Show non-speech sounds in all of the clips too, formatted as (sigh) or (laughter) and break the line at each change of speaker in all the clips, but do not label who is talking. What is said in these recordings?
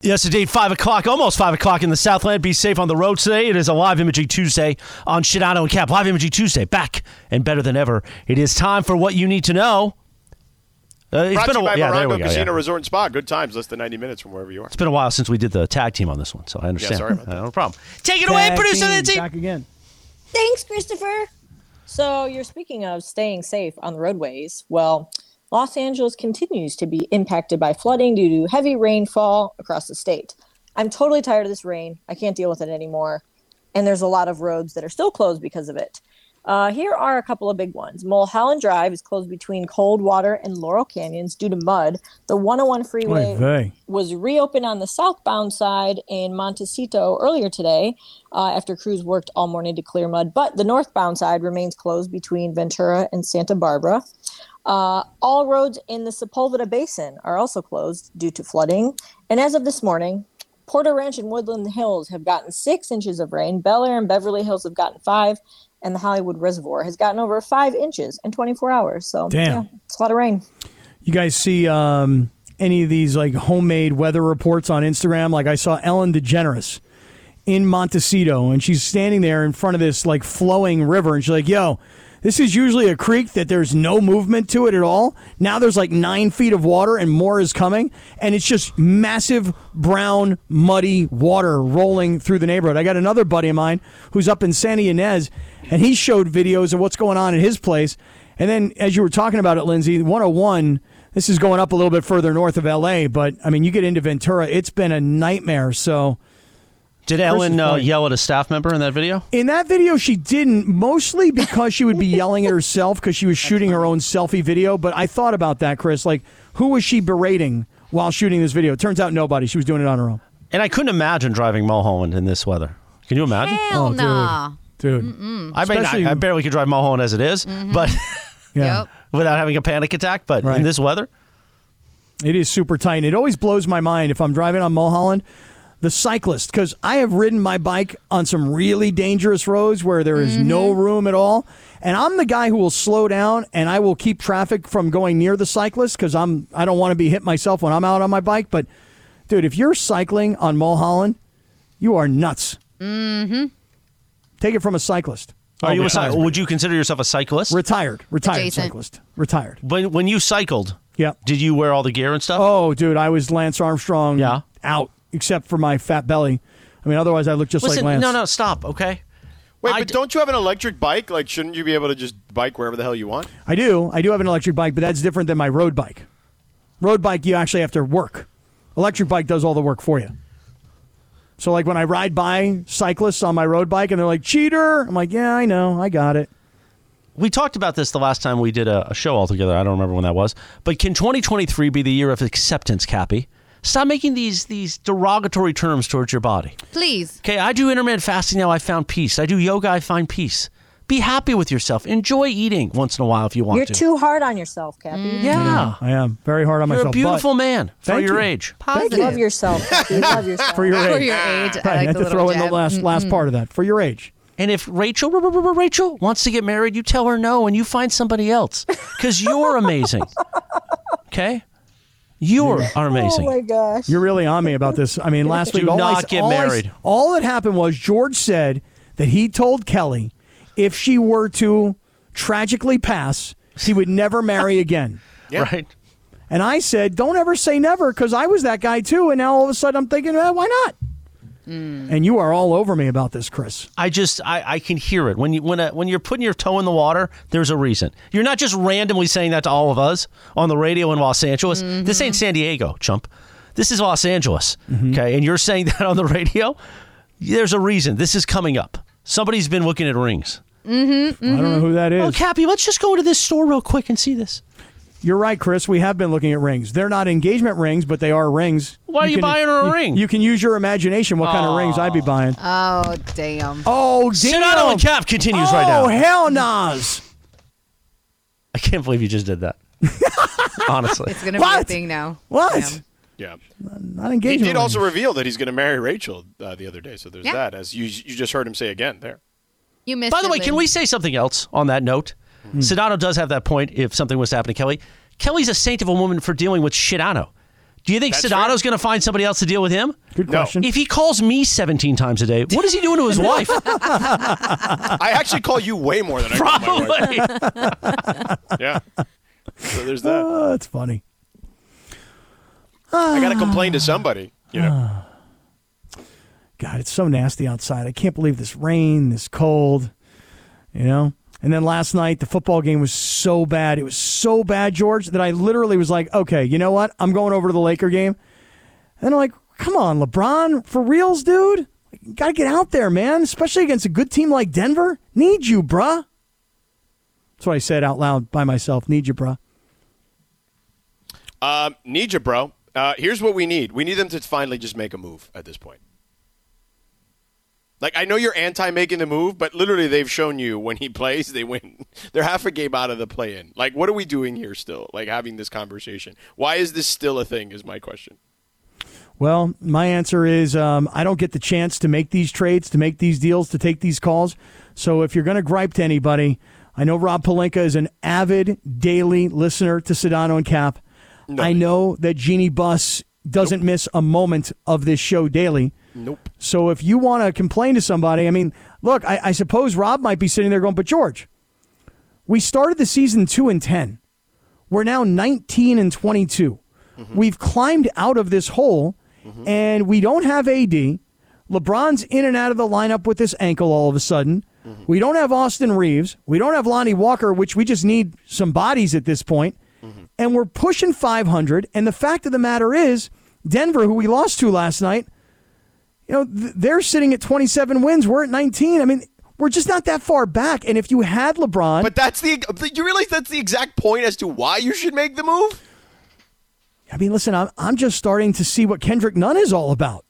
Yes, indeed. Five o'clock, almost five o'clock in the Southland. Be safe on the road today. It is a live imaging Tuesday on Sedano and Cap. Live imaging Tuesday, back and better than ever. It is time for what you need to know.
Uh, it's
Brought
been a
while.
Yeah, Morongo Casino yeah. Resort and Spa. Good times, less than ninety minutes from wherever you are.
It's been a while since we did the tag team on this one, so I understand.
Yeah, sorry about that.
Uh, no problem. Take it tag away, producer Lindsay.
Back again.
Thanks, Christopher. So you're speaking of staying safe on the roadways. Well. Los Angeles continues to be impacted by flooding due to heavy rainfall across the state. I'm totally tired of this rain. I can't deal with it anymore. And there's a lot of roads that are still closed because of it. Uh, here are a couple of big ones. Mulholland Drive is closed between Coldwater and Laurel Canyons due to mud. The 101 freeway was reopened on the southbound side in Montecito earlier today uh, after crews worked all morning to clear mud, but the northbound side remains closed between Ventura and Santa Barbara. Uh, all roads in the Sepulveda Basin are also closed due to flooding. And as of this morning, Porter Ranch and Woodland Hills have gotten six inches of rain. Bel Air and Beverly Hills have gotten five, and the Hollywood Reservoir has gotten over five inches in 24 hours. So,
Damn.
yeah, it's a lot of rain.
You guys see um, any of these like homemade weather reports on Instagram? Like I saw Ellen DeGeneres in Montecito, and she's standing there in front of this like flowing river, and she's like, "Yo." This is usually a creek that there's no movement to it at all. Now there's like nine feet of water and more is coming. And it's just massive, brown, muddy water rolling through the neighborhood. I got another buddy of mine who's up in Santa Ynez and he showed videos of what's going on in his place. And then, as you were talking about it, Lindsay, 101, this is going up a little bit further north of LA, but I mean, you get into Ventura, it's been a nightmare. So
did Ellen uh, yell at a staff member in that video?
In that video, she didn't, mostly because she would be yelling at herself because she was shooting her own selfie video. But I thought about that, Chris. Like, who was she berating while shooting this video? It turns out nobody. She was doing it on her own.
And I couldn't imagine driving Mulholland in this weather. Can you imagine?
Hell oh, nah.
Dude.
dude.
I mean, I, I, barely could drive Mulholland as it is,
mm-hmm.
but (laughs)
yeah.
Yep.
without having a panic attack. But right. in this weather,
it is super tight. It always blows my mind if I'm driving on Mulholland the cyclist because I have ridden my bike on some really dangerous roads where there is mm-hmm. no room at all. And I'm the guy who will slow down and I will keep traffic from going near the cyclist because I'm I don't want to be hit myself when I'm out on my bike. But dude, if you're cycling on Mulholland, you are nuts.
Mm-hmm.
Take it from a cyclist.
Are you a, would you consider yourself a cyclist?
Retired, retired
Adjacent.
cyclist, retired.
When when you cycled,
yeah,
did you wear all the gear and stuff?
Oh, dude, I was Lance Armstrong.
Yeah,
out except for my fat belly. I mean, otherwise I look just
Listen,
like Lance.
No, no, stop. Okay.
Wait, I but d- don't you have an electric bike? Like, shouldn't you be able to just bike wherever the hell you want?
I do. I do have an electric bike, but that's different than my road bike. Road bike, you actually have to work. Electric bike does all the work for you. So, like when I ride by cyclists on my road bike and they're like, cheater, I'm like, yeah, I know, I got it.
We talked about this the last time we did a, a show all together. I don't remember when that was. But can 2023 be the year of acceptance, Cappy? Stop making these these derogatory terms towards your body.
Please.
Okay, I do intermittent fasting now. I found peace. I do yoga. I find peace. Be happy with yourself. Enjoy eating once in a while if you want
You're
to.
too hard on yourself, Cappy.
Mm. Yeah.
I am very hard on myself.
You're
myself.
a beautiful man for your
you.
age.
Positive.
Love yourself. Cappy. Love (laughs) yourself.
For your age.
For your age. I
Right,
like
I had to throw
little
in the
jab.
last last part of that. For your age.
And if Rachel, Rachel wants to get married, you tell her no, and you find somebody else because you're amazing. (laughs) Okay. You are, are (laughs) amazing.
Oh my gosh.
You're really on me about this. I mean, (laughs) last
Do
week, all
not
I,
get
all I-
married.
all that happened was George said that he told Kelly if she were to tragically pass, he would never marry (laughs) again.
Yeah.
Right.
And I said, don't ever say never because I was that guy too. And now all of a sudden I'm thinking, eh, why not? Mm. And you are all over me about this, Chris.
I just I, I can hear it when you when a, when you're putting your toe in the water. There's a reason. You're not just randomly saying that to all of us on the radio in Los Angeles. This ain't mm-hmm. San Diego, chump. This is Los Angeles. Mm-hmm. Okay, and you're saying (laughs) that on the radio. There's a reason. This is coming up. Somebody's been looking at rings.
Mm-hmm, I don't know mm-hmm. who that is.
Oh, Cappy, let's just go to this store real quick and see this.
You're right, Chris. We have been looking at rings. They're not engagement rings, but they are rings.
Why are you
can-
buying her a
you-
ring?
You can use your imagination what kind of rings I'd be buying.
Oh, damn.
Oh, damn.
Sedano and Cap continues
oh,
right now.
Oh, hell nos.
I can't believe you just did that. (laughs) Honestly.
It's going to be a thing now.
What?
Damn.
Yeah.
Not engagement.
He
engagement
did also
rings.
reveal that he's going to marry Rachel uh, the other day. So there's
Yeah.
that, as you you just heard him say again there.
You missed
By the
it,
way, can we say something else on that note? Hmm. Sedano does have that point if something was to happen to Kelly. Kelly's a saint of a woman for dealing with Sedano. Do you think
That's
Sedano's going to find somebody else to deal with him?
Good
No.
question.
If he calls me 17 times a day, what is he doing to his wife? (laughs)
I actually call you way more than I call my wife.
Probably. (laughs)
Yeah. So there's that.
Oh, that's funny.
I got to ah. complain to somebody. You know. Ah.
God, it's so nasty outside. I can't believe this rain, this cold, you know? And then last night, the football game was so bad. It was so bad, George, that I literally was like, okay, you know what? I'm going over to the Laker game. And I'm like, come on, LeBron, for reals, dude? You got to get out there, man, especially against a good team like Denver. Need you, bruh. That's what I said out loud by myself. Need you, bruh.
Um, need you, bro. Uh, here's what we need. We need them to finally just make a move at this point. Like I know you're anti making the move, but literally they've shown you when he plays, they win. (laughs) They're half a game out of the play in. Like, what are we doing here still? Like having this conversation. Why is this still a thing? Is my question.
Well, my answer is um, I don't get the chance to make these trades, to make these deals, to take these calls. So if you're going to gripe to anybody, I know Rob Pelinka is an avid daily listener to Sedano and Cap. I know that Jeanie Buss doesn't miss a moment of this show daily.
Nope.
So if you want to complain to somebody, I mean, look, I, I suppose Rob might be sitting there going, but George, we started the season two and 10. We're now 19 and 22. Mm-hmm. We've climbed out of this hole mm-hmm. and we don't have AD. LeBron's in and out of the lineup with this ankle all of a sudden. Mm-hmm. We don't have Austin Reaves. We don't have Lonnie Walker, which we just need some bodies at this point. And we're pushing 500. And the fact of the matter is, Denver, who we lost to last night, you know, they're sitting at 27 wins. We're at 19. I mean, we're just not that far back. And if you had LeBron,
But that's the you realize that's the exact point as to why you should make the move.
I mean, listen, I'm, I'm just starting to see what Kendrick Nunn is all about.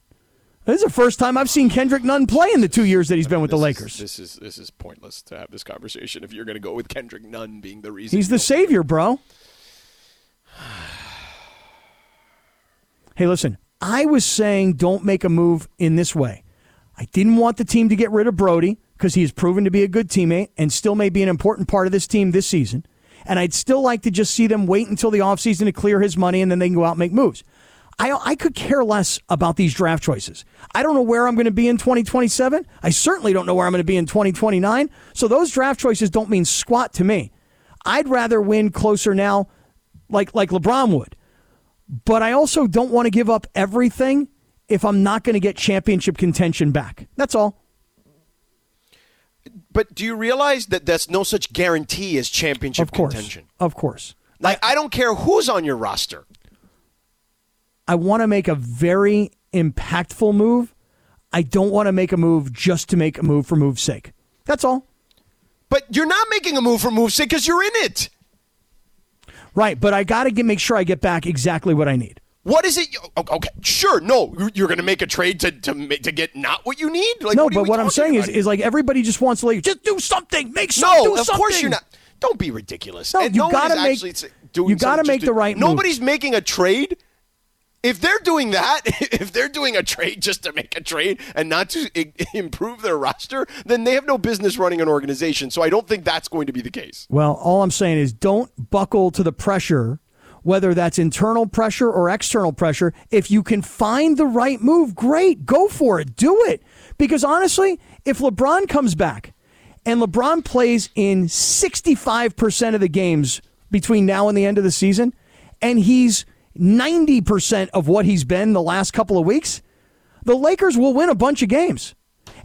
This is the first time I've seen Kendrick Nunn play in the two years that he's been with the
is-
Lakers.
this is this is pointless to have this conversation if you're going to go with Kendrick Nunn being the reason.
He's the savior, bro. (sighs) Hey, listen, I was saying don't make a move in this way. I didn't want the team to get rid of Brody because he has proven to be a good teammate and still may be an important part of this team this season. And I'd still like to just see them wait until the offseason to clear his money and then they can go out and make moves. I, I could care less about these draft choices. I don't know where I'm going to be in 2027. I certainly don't know where I'm going to be in 2029. So those draft choices don't mean squat to me. I'd rather win closer now, like like LeBron would. But I also don't want to give up everything if I'm not going to get championship contention back. That's all.
But do you realize that there's no such guarantee as championship
Of course.
contention?
Of course.
Like I don't care who's on your roster.
I want to make a very impactful move. I don't want to make a move just to make a move for move's sake. That's all.
But you're not making a move for move's sake because you're in it.
Right, but I got to make sure I get back exactly what I need.
What is it? Okay, sure. No, you're- going to make a trade to to to get not what you need. Like,
no,
what
but what I'm saying is,
about?
is like everybody just wants to like just do something, make some,
no,
do
of
something.
course you're not. Don't be ridiculous.
No,
And
you
one is
gotta make- you gotta make the
to-
right move.
Nobody's making a trade. If they're doing that, (laughs) if they're doing a trade just to make a trade and not to (laughs) improve their roster, then they have no business running an organization. So I don't think that's going to be the case.
Well, all I'm saying is don't buckle to the pressure, whether that's internal pressure or external pressure. If you can find the right move, great, go for it, do it. Because honestly, if LeBron comes back and LeBron plays in 65% of the games between now and the end of the season, and he's 90% of what he's been the last couple of weeks, the Lakers will win a bunch of games.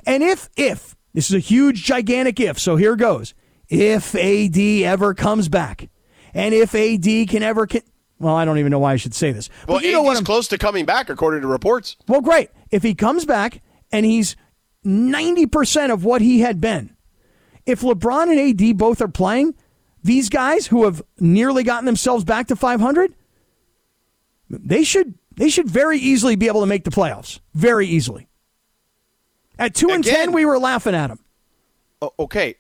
And if, if, this is a huge, gigantic if, so here goes. If AD ever comes back, and if AD can ever, can, well, I don't even know why I should say this. But
Well,
you know what
AD's
I'm,
close to coming back, according to reports.
well, great. If he comes back and he's 90% of what he had been, if LeBron and AD both are playing, these guys who have nearly gotten themselves back to 500, they should they should very easily be able to make the playoffs. Very easily. At 2 and 10, we were laughing at them.
Okay.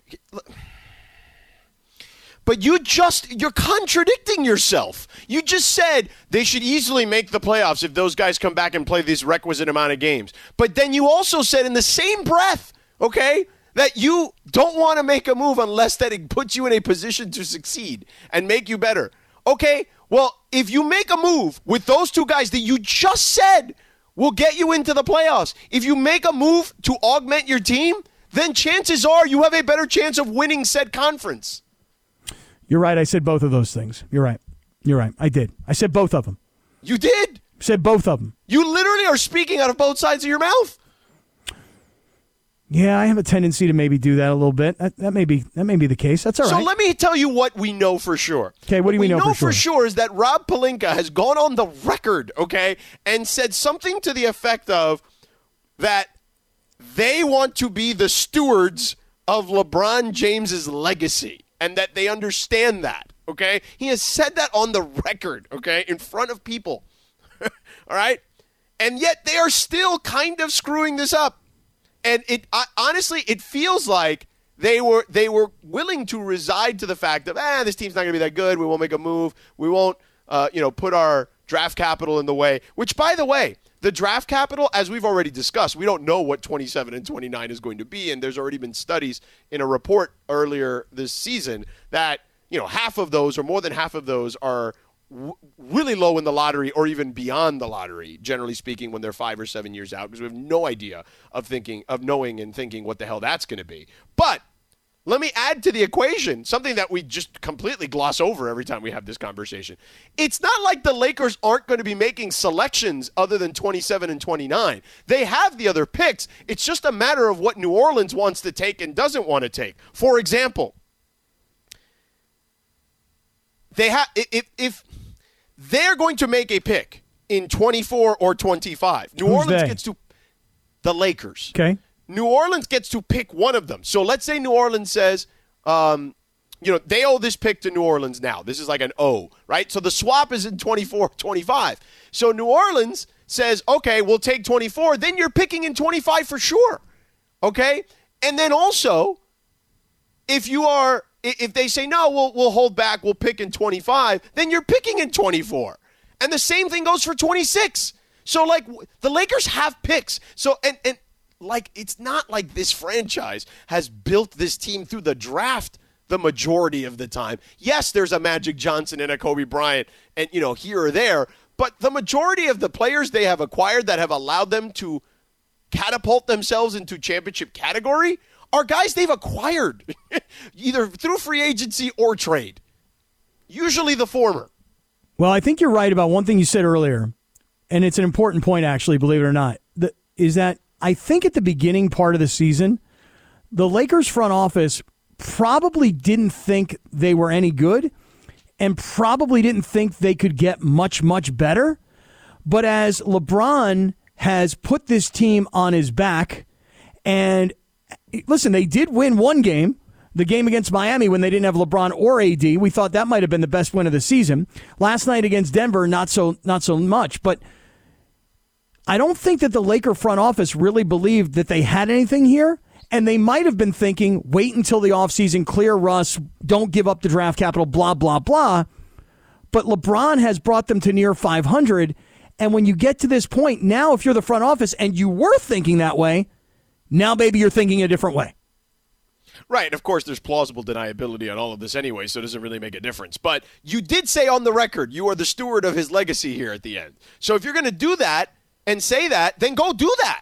But you just you're contradicting yourself. You just said they should easily make the playoffs if those guys come back and play this requisite amount of games. But then you also said in the same breath, okay, that you don't want to make a move unless that it puts you in a position to succeed and make you better. Okay, Well, if you make a move with those two guys that you just said will get you into the playoffs, if you make a move to augment your team, then chances are you have a better chance of winning said conference.
You're right. I said both of those things. You're right. You're right. I did. I said both of them.
You did.
Said both of them.
You literally are speaking out of both sides of your mouth.
Yeah, I have a tendency to maybe do that a little bit. That, that may be that may be the case. That's all right.
So let me tell you what we know for sure.
Okay, what do we know for
for
sure?
For sure is that Rob Pelinka has gone on the record, okay, and said something to the effect of that they want to be the stewards of LeBron James's legacy and that they understand that, okay? He has said that on the record, okay, in front of people. (laughs) All right? And yet they are still kind of screwing this up and it I, honestly it feels like they were they were willing to reside to the fact of ah this team's not going to be that good. We won't make a move. We won't uh, you know put our draft capital in the way. Which by the way the draft capital as we've already discussed we don't know what 27 and 29 is going to be and there's already been studies in a report earlier this season that you know half of those or more than half of those are w- really low in the lottery or even beyond the lottery, generally speaking, when they're five or seven years out, because we have no idea of thinking, of knowing and thinking what the hell that's going to be. But let me add to the equation something that we just completely gloss over every time we have this conversation. It's not like the Lakers aren't going to be making selections other than 27 and 29. They have the other picks. It's just a matter of what New Orleans wants to take and doesn't want to take. For example, they have if if they're going to make a pick in 24 or 25. New
Who's
Orleans
they?
gets to the Lakers.
Okay.
New Orleans gets to pick one of them. So let's say New Orleans says, um, you know, they owe this pick to New Orleans now. This is like an O, right? So the swap is in 24, 25. So New Orleans says, okay, we'll take 24. Then you're picking in 25 for sure. Okay? And then also, if you are if they say no we'll, we'll hold back we'll pick in 25 then you're picking in 24 and the same thing goes for 26 so like the lakers have picks. So and and like it's not like this franchise has built this team through the draft the majority of the time. Yes there's a magic johnson and a kobe bryant and you know here or there but the majority of the players they have acquired that have allowed them to catapult themselves into championship category are guys they've acquired (laughs) either through free agency or trade. Usually the former.
Well, I think you're right about one thing you said earlier, and it's an important point, actually, believe it or not. Is that I think at the beginning part of the season, the Lakers front office probably didn't think they were any good and probably didn't think they could get much, much better. But as LeBron has put this team on his back, and listen, they did win one game, the game against Miami when they didn't have LeBron or AD. We thought that might have been the best win of the season. Last night against Denver, not so not so much, but I don't think that the Laker front office really believed that they had anything here. And they might have been thinking, wait until the offseason, clear Russ, don't give up the draft capital, blah, blah, blah. But LeBron has brought them to near 500. And when you get to this point, now if you're the front office and you were thinking that way, now maybe you're thinking a different way.
Right. Of course, there's plausible deniability on all of this anyway, so it doesn't really make a difference. But you did say on the record you are the steward of his legacy here at the end. So if you're going to do that and say that, then go do that.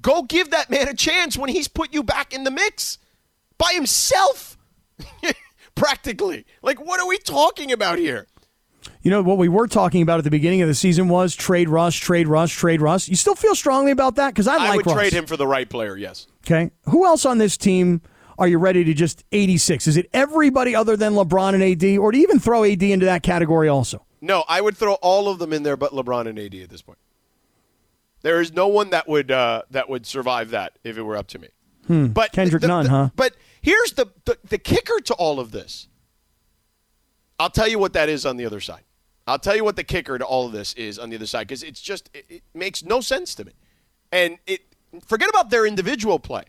Go give that man a chance when he's put you back in the mix by himself, (laughs) practically. Like, what are we talking about here?
You know, what we were talking about at the beginning of the season was trade Russ, trade Russ, trade Russ. You still feel strongly about that? Because I like
I would
Russ.
trade him for the right player, yes.
Okay. Who else on this team are you ready to just 86? Is it everybody other than LeBron and AD, or do you even throw AD into that category also?
No, I would throw all of them in there, but LeBron and AD at this point. There is no one that would uh, that would survive that if it were up to me. But
Hmm. Kendrick
the-
Nunn,
the-
huh?
But here's the, the the kicker to all of this. I'll tell you what that is on the other side. I'll tell you what the kicker to all of this is on the other side because it's just it, it makes no sense to me. And it forget about their individual play.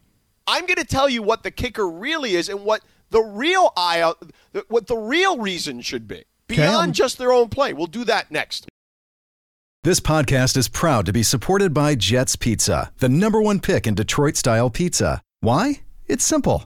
I'm going to tell you what the kicker really is and what the real eye out, what the real reason should be beyond
I'm-
just their own play. We'll do that next.
This podcast is proud to be supported by Jets Pizza, the number one pick in Detroit style pizza. Why? It's simple.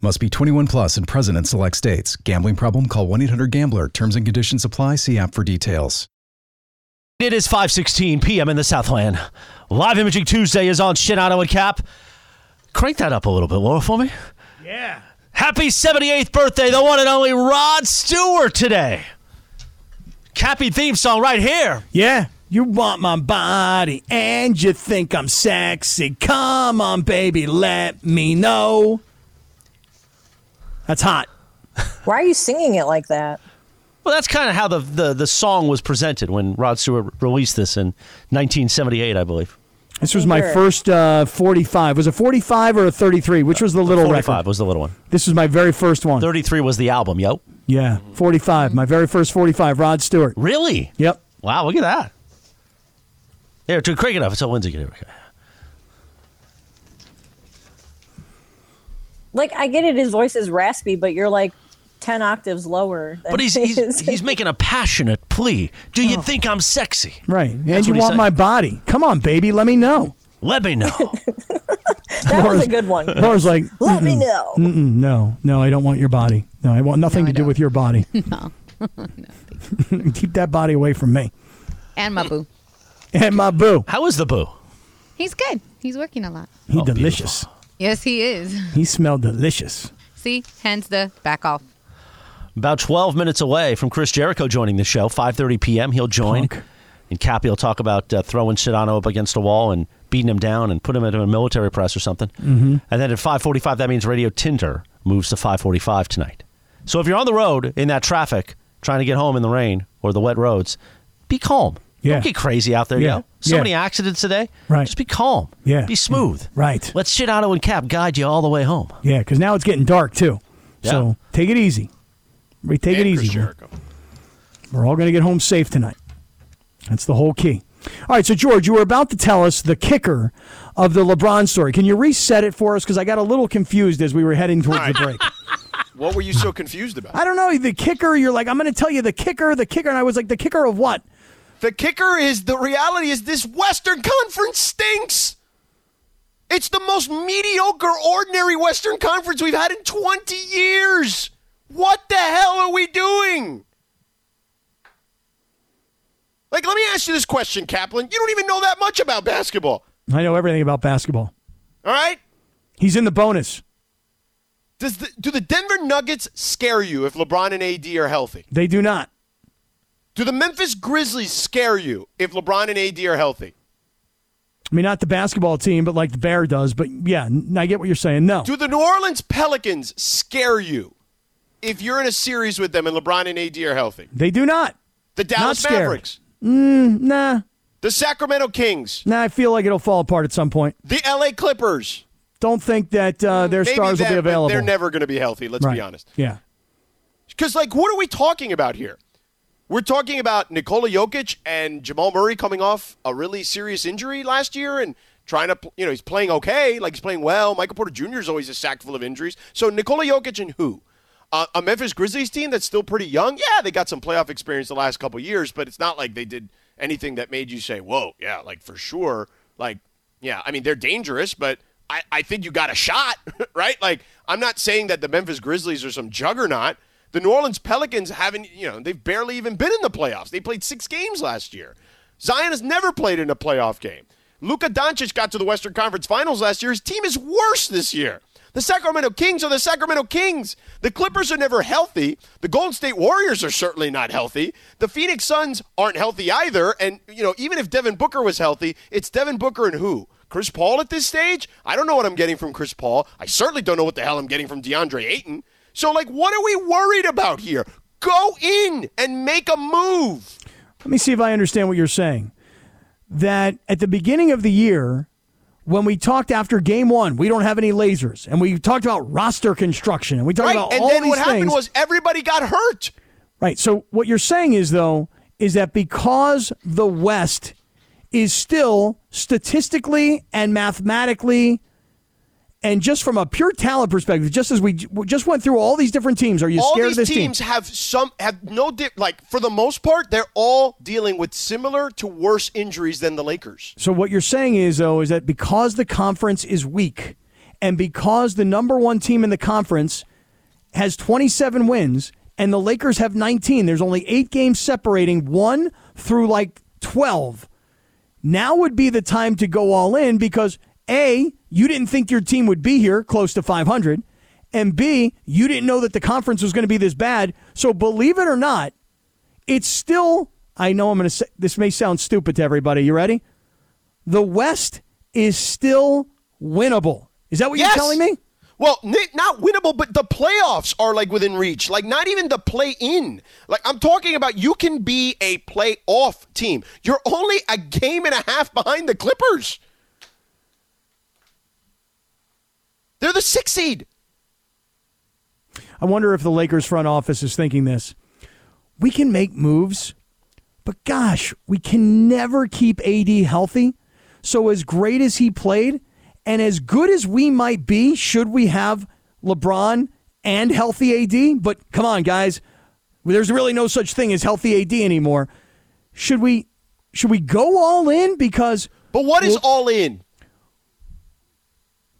Must be 21 plus and present in select states. Gambling problem? Call 1 800 Gambler. Terms and conditions apply. See app for details.
It is 5:16 p.m. in the Southland. Live Imaging Tuesday is on Sedano and Cap. Crank that up a little bit, Laura, for me.
Yeah.
Happy 78th birthday, the one and only Rod Stewart today. Cappy theme song right here.
Yeah. You want my body and you think I'm sexy. Come on, baby, let me know. That's hot.
Why are you singing it like that?
Well, that's kind of how the, the, the song was presented when Rod Stewart released this in 1978, I believe.
This was my first uh, 45. Was it 45 or a 33? Which was the little
45
record?
was the little one.
This was my very first one.
33 was the album, yo.
Yeah, 45. My very first 45. Rod Stewart.
Really?
Yep.
Wow, look at that. Here, to crank it up. So Lindsay can hear it.
Like, I get it, his voice is raspy, but you're like 10 octaves lower. Than
But he's, he's, he's making a passionate plea. Do you oh. think I'm sexy?
Right. And
That's
you want
said.
my body. Come on, baby, let me know.
Let me know. (laughs) (laughs)
that was a good one.
Laura's like,
Let me know.
Mm-mm, no, no, I don't want your body. No, I want nothing
No,
to
I
do
don't.
with your body. (laughs)
No.
Keep that body away from me.
And my boo.
And my boo.
How is the boo?
He's good. He's working a lot.
He's
Oh,
delicious.
Yes, he is.
He smelled delicious.
See, hence the back off.
About 12 minutes away from Chris Jericho joining the show, 5:30 p.m. He'll join,
Punk.
and Cappy will talk about uh, throwing Sedano up against a wall and beating him down and put him into a military press or something. Mm-hmm. And then at 5:45, that means Radio Tinder moves to 5:45 tonight. So if you're on the road in that traffic, trying to get home in the rain or the wet roads, be calm.
Yeah.
Don't get crazy out there.
Yeah.
yo. So
Yeah.
many accidents today.
Right.
Just be calm.
Yeah.
Be smooth.
Right.
Let Sedano and Cap guide you all the way home.
Yeah, because now it's getting dark too.
Yeah.
So take it easy. We take it
And Chris
easy.
Jericho.
We're all going to get home safe tonight. That's the whole key. All right, so George, you were about to tell us the kicker of the LeBron story. Can you reset it for us? Because I got a little confused as we were heading towards the break. (laughs)
What were you so confused about?
I don't know the kicker. You're like, I'm going to tell you the kicker, the kicker, and I was like, the kicker of what?
The kicker is the reality is this Western Conference stinks. It's the most mediocre, ordinary Western Conference we've had in 20 years. What the hell are we doing? Like, let me ask you this question, Kaplan. You don't even know that much about basketball,
I know everything about basketball.
all right?
He's in the bonus.
Does the, do the Denver Nuggets scare you if LeBron and AD are healthy?
They do not.
Do the Memphis Grizzlies scare you if LeBron and AD are healthy?
I mean, not the basketball team, but like the Bear does. But yeah, I get what you're saying. No.
Do the New Orleans Pelicans scare you if you're in a series with them and LeBron and AD are healthy?
They do not.
The Dallas
scared.
Mavericks,
Nah.
the Sacramento Kings,
Nah, I feel like it'll fall apart at some point.
the LA Clippers.
Don't think that uh, their
Maybe
stars will
them,
be available.
They're never going to be healthy, let's
right.
be honest.
Yeah.
Because, like, what are we talking about here? We're talking about Nikola Jokic and Jamal Murray coming off a really serious injury last year and trying to, you know, he's playing okay, like he's playing well. Michael Porter Jr. is always a sack full of injuries. So Nikola Jokic and who? Uh, a Memphis Grizzlies team that's still pretty young. Yeah, they got some playoff experience the last couple years, but it's not like they did anything that made you say, "Whoa, yeah, like for sure." Like, yeah, I mean they're dangerous, but I, I think you got a shot, (laughs) right? Like, I'm not saying that the Memphis Grizzlies are some juggernaut. The New Orleans Pelicans haven't, you know, they've barely even been in the playoffs. They played six games last year. Zion has never played in a playoff game. Luka Doncic got to the Western Conference Finals last year. His team is worse this year. The Sacramento Kings are the Sacramento Kings. The Clippers are never healthy. The Golden State Warriors are certainly not healthy. The Phoenix Suns aren't healthy either. And, you know, even if Devin Booker was healthy, it's Devin Booker and who? Chris Paul at this stage? I don't know what I'm getting from Chris Paul. I certainly don't know what the hell I'm getting from DeAndre Ayton. So, like, what are we worried about here? Go in and make a move.
Let me see if I understand what you're saying. That at the beginning of the year, when we talked after game one, we don't have any lasers, and we talked about roster construction, and we talked
Right.
about
And
all
then
these
what happened
things.
was everybody got hurt.
Right. So what you're saying is though is that because the West is still statistically and mathematically and just from a pure talent perspective, just as we just went through all these different teams, are you
all
scared
these
of this
teams
team?
have some have no di- like for the most part they're all dealing with similar to worse injuries than the Lakers.
So what you're saying is though is that because the conference is weak and because the number 1 team in the conference has 27 wins and the Lakers have 19, there's only 8 games separating 1 through like 12. Now would be the time to go all in because A, you didn't think your team would be here close to 500, and B, you didn't know that the conference was going to be this bad. So believe it or not, it's still I know I'm going to say this may sound stupid to everybody. You ready? The West is still winnable. Is that what
Yes!
you're telling me?
Well, not winnable, but the playoffs are like within reach. Like not even the play in. Like I'm talking about you can be a playoff team. You're only a game and a half behind the Clippers. They're the six seed.
I wonder if the Lakers front office is thinking this. We can make moves, but gosh, we can never keep AD healthy. So, as great as he played, and as good as we might be, should we have LeBron and healthy AD? But come on, guys, there's really no such thing as healthy AD anymore. Should we? Should we go all in? Because
But what is all in?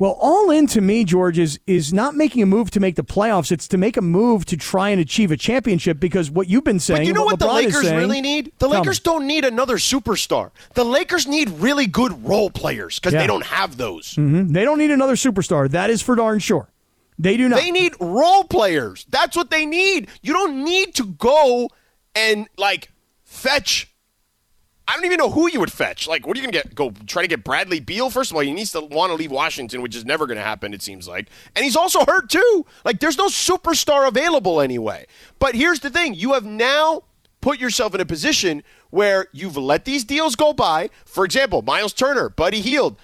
Well, all in to me, George, is is not making a move to make the playoffs. It's to make a move to try and achieve a championship. Because what you've been saying,
But you know what, the Lakers
saying-
really need? The Lakers don't need another superstar. The Lakers need really good role players because
Yeah.
they don't have those.
Mhm. They don't need another superstar. That is for darn sure. They do not.
They need role players. That's what they need. You don't need to go and like fetch. I don't even know who you would fetch. Like, what are you gonna get? Go try to get Bradley Beal? First of all, he needs to want to leave Washington, which is never gonna happen. It seems like, and he's also hurt too. Like, there's no superstar available anyway. But here's the thing: you have now put yourself in a position where you've let these deals go by. For example, Miles Turner, Buddy Hield.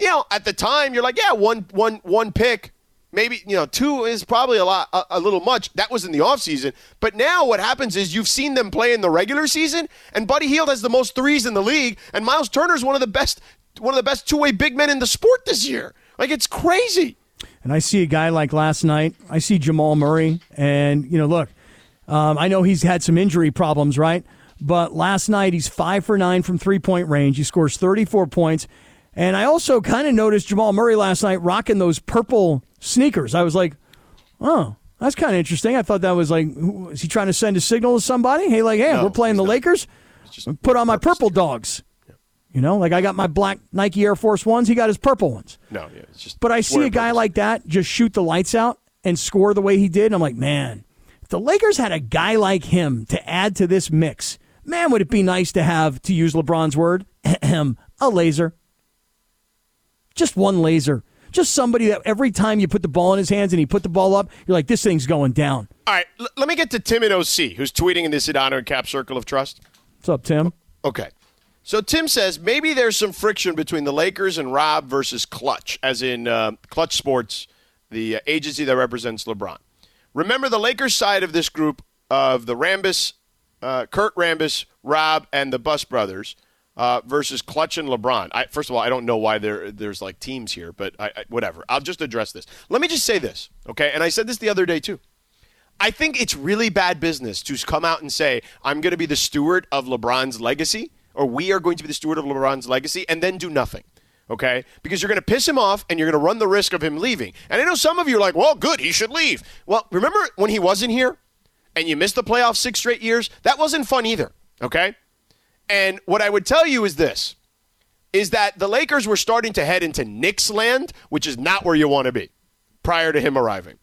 You know, at the time, you're like, yeah, one, one, one pick maybe you know two is probably a lot a, a little much that was in the offseason but now what happens is you've seen them play in the regular season and buddy Hield has the most threes in the league and miles turner's one of the best one of the best two-way big men in the sport this year like it's crazy
And I see a guy like last night. I see Jamal Murray, and you know, look, um, I know he's had some injury problems, right? But last night he's five for nine from three point range. He scores thirty four points, and I also kind of noticed Jamal Murray last night rocking those purple sneakers. I was like, oh. That's kind of interesting. I thought that was like, who- is he trying to send a signal to somebody? Hey, like, hey,
No,
we're playing the
not.
Lakers. Put on my purple dogs. You know, like I got my black Nike Air Force ones. He got his purple ones.
no yeah it's just
But I see a guy
purpose.
like that just shoot the lights out and score the way he did. And I'm like, man, if the Lakers had a guy like him to add to this mix, man, would it be nice to have, to use LeBron's word, (clears throat) a laser. Just one laser. Just somebody that every time you put the ball in his hands and he put the ball up, you're like, this thing's going down.
all right l- let me get to tim in oc who's tweeting in this Sedano and cap circle of trust
What's up, Tim?
Okay. So Tim says maybe there's some friction between the Lakers and Rob versus Clutch, as in uh, Clutch Sports, the uh, agency that represents LeBron. Remember the Lakers side of this group of the Rambis, uh, Kurt Rambis, Rob, and the Buss Brothers uh, versus Clutch and LeBron. I, first of all, I don't know why there there's like teams here, but I, I, whatever. I'll just address this. Let me just say this, okay? And I said this the other day too. I think it's really bad business to come out and say, I'm going to be the steward of LeBron's legacy, or we are going to be the steward of LeBron's legacy, and then do nothing. Okay? Because you're going to piss him off and you're going to run the risk of him leaving. And I know some of you are like, well, good, he should leave. Well, remember when he wasn't here and you missed the playoffs six straight years? That wasn't fun either. Okay? And what I would tell you is this is that the Lakers were starting to head into Knicks land, which is not where you want to be. prior to him arriving.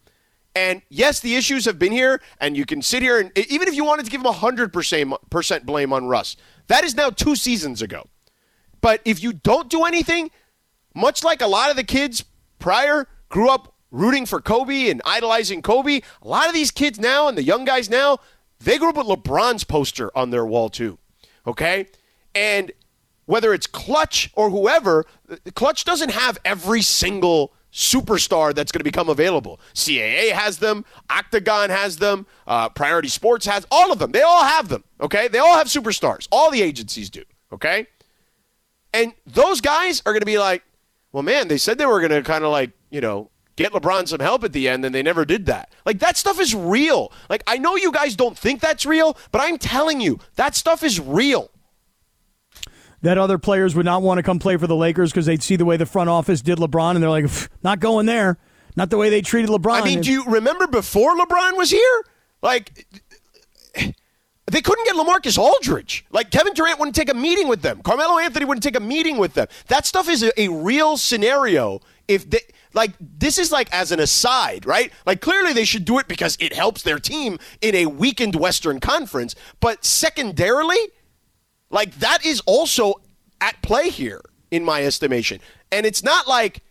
And yes, the issues have been here, and you can sit here and even if you wanted to give him 100% blame on Russ, that is now two seasons ago. But if you don't do anything, much like a lot of the kids prior grew up rooting for Kobe and idolizing Kobe, a lot of these kids now and the young guys now, they grew up with LeBron's poster on their wall too. Okay? And whether it's Clutch or whoever, Clutch doesn't have every single superstar that's going to become available. CAA has them, Octagon has them, uh, Priority Sports has all of them. They all have them. Okay, they all have superstars. All the agencies do. Okay, and those guys are going to be like, well, man, they said they were going to kind of like you know get LeBron some help at the end, and they never did that. Like that stuff is real. Like I know you guys don't think that's real, but I'm telling you that stuff is real
that other players would not want to come play for the Lakers because they'd see the way the front office did LeBron and they're like, not going there. Not the way they treated LeBron.
I mean, do you remember before LeBron was here? Like, they couldn't get LaMarcus Aldridge. Like, Kevin Durant wouldn't take a meeting with them. Carmelo Anthony wouldn't take a meeting with them. That stuff is a, a real scenario. If they, like, this is like as an aside, right? Like, clearly they should do it because it helps their team in a weakened Western Conference. But secondarily, like that is also at play here, in my estimation. And it's not like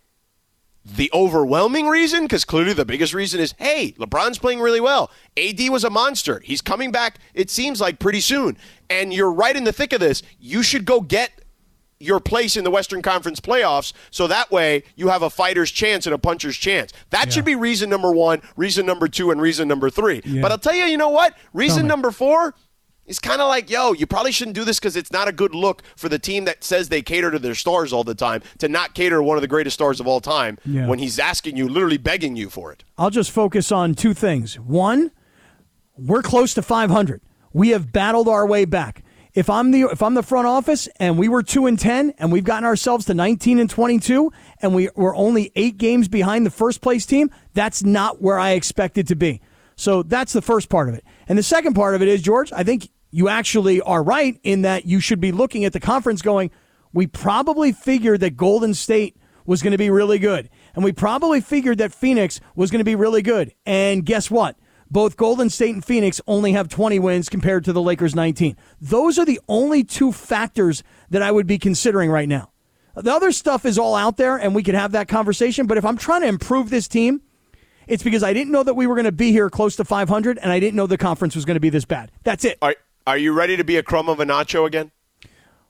the overwhelming reason, because clearly the biggest reason is hey, LeBron's playing really well. AD was a monster. He's coming back, it seems like pretty soon. And you're right in the thick of this. You should go get your place in the Western Conference playoffs so that way you have a fighter's chance and a puncher's chance. That yeah. should be reason number one, reason number two, and reason number three. Yeah. But I'll tell you, you know what? Reason number four is kind of like, yo, you probably shouldn't do this because it's not a good look for the team that says they cater to their stars all the time to not cater to one of the greatest stars of all time yeah. when he's asking you, literally begging you for it.
I'll just focus on two things. One, we're close to 500. We have battled our way back. If I'm the if I'm the front office and we were two and ten and we've gotten ourselves to 19 and 22 and we were only eight games behind the first place team, that's not where I expected to be. So that's the first part of it. And the second part of it is, George, I think you actually are right in that you should be looking at the conference going, we probably figured that Golden State was going to be really good. And we probably figured that Phoenix was going to be really good. And guess what? Both Golden State and Phoenix only have 20 wins compared to the Lakers 19. Those are the only two factors that I would be considering right now. The other stuff is all out there and we could have that conversation. But if I'm trying to improve this team, it's because I didn't know that we were going to be here close to 500 and I didn't know the conference was going to be this bad. That's it.
All right. Are you ready to be a crumb of a nacho again?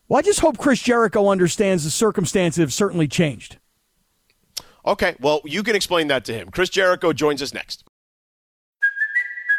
Well, I just hope Chris Jericho understands the circumstances have certainly changed.
Okay, well, you can explain that to him. Chris Jericho joins us next.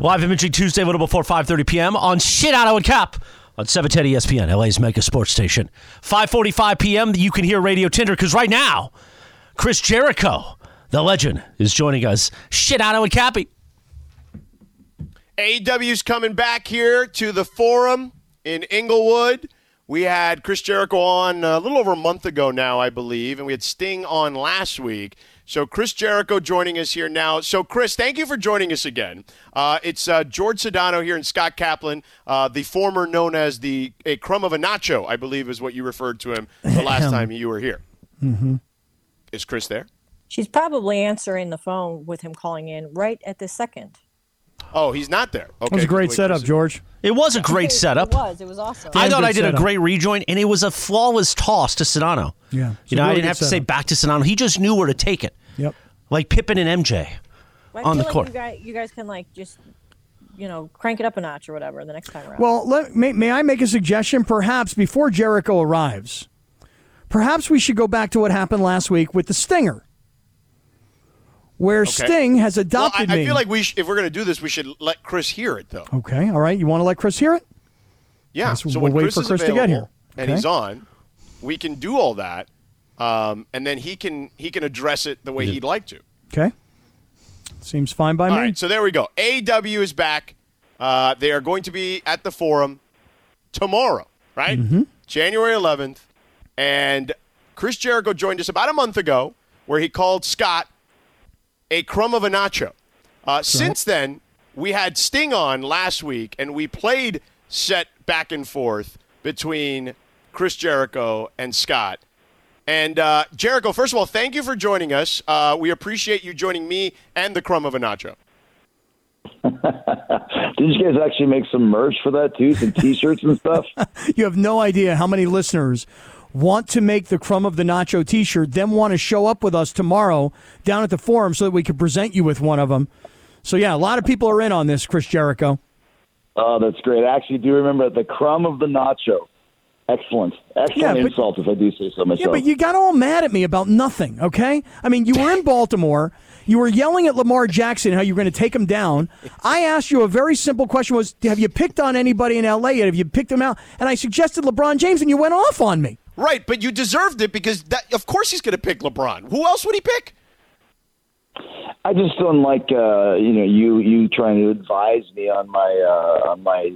Live imaging Tuesday, a little before 5.30 p.m. on Sedano and Cap on 710 ESPN, LA's mega sports station. 5.45 p.m., you can hear Radio Tinder because right now, Chris Jericho, the legend, is joining us. Sedano and Cappy.
AEW's coming back here to the Forum in Inglewood. We had Chris Jericho on a little over a month ago now, I believe, and we had Sting on last week. So Chris Jericho joining us here now. So Chris, thank you for joining us again. Uh, it's uh, George Sedano here and Scott Kaplan, uh, the former known as the a crumb of a nacho, I believe is what you referred to him the (clears throat) last time you were here.
Mm-hmm.
Is Chris there?
She's probably answering the phone with him calling in right at this second.
Oh, he's not there. Okay,
it was a great setup, George.
It was a great setup.
It was. It was awesome.
I thought I did setup. a great rejoin, and it was a flawless toss to Sedano.
Yeah.
You know, really I didn't have to say back to Sedano. He just knew where to take it.
Yep.
Like Pippen and MJ on the
like
court.
You guys, you guys can like just you know, crank it up a notch or whatever the next time around.
Well, let, may, may I make a suggestion? Perhaps before Jericho arrives, perhaps we should go back to what happened last week with the Stinger where okay. Sting has adopted
well, I,
me.
I feel like we, sh- if we're going to do this, we should let Chris hear it, though.
Okay, all right. You want to let Chris hear it?
Yeah.
So
we'll
wait
Chris
for Chris to get here,
and he's on. We can do all that, um, and then he can he can address it the way he'd like to.
Okay. Seems fine by
All
me.
right, so there we go. AEW is back. Uh, they are going to be at the forum tomorrow, right?
Mm-hmm.
January 11th. And Chris Jericho joined us about a month ago where he called Scott a crumb of a nacho. Uh, since then, we had Sting on last week, and we played set back and forth between Chris Jericho and Scott. And uh, Jericho, first of all, thank you for joining us. Uh, we appreciate you joining me and the crumb of a nacho. (laughs)
Did you guys actually make some merch for that too? Some T-shirts and stuff. (laughs)
You have no idea how many listeners want to make the crumb of the nacho T-shirt, then want to show up with us tomorrow down at the forum so that we can present you with one of them. So yeah, a lot of people are in on this, Chris Jericho.
Oh, that's great. I actually do remember the crumb of the nacho. Excellent, excellent
Yeah, but-
insult, if I do say so myself.
Yeah, but you got all mad at me about nothing, okay? I mean, you were in (laughs) Baltimore. You were yelling at Lamar Jackson how you were going to take him down. I asked you a very simple question was, have you picked on anybody in LA yet? Have you picked him out? And I suggested LeBron James and you went off on me.
Right, but you deserved it because that, of course he's going to pick LeBron. Who else would he pick?
I just don't like uh, you know you you trying to advise me on my uh, on my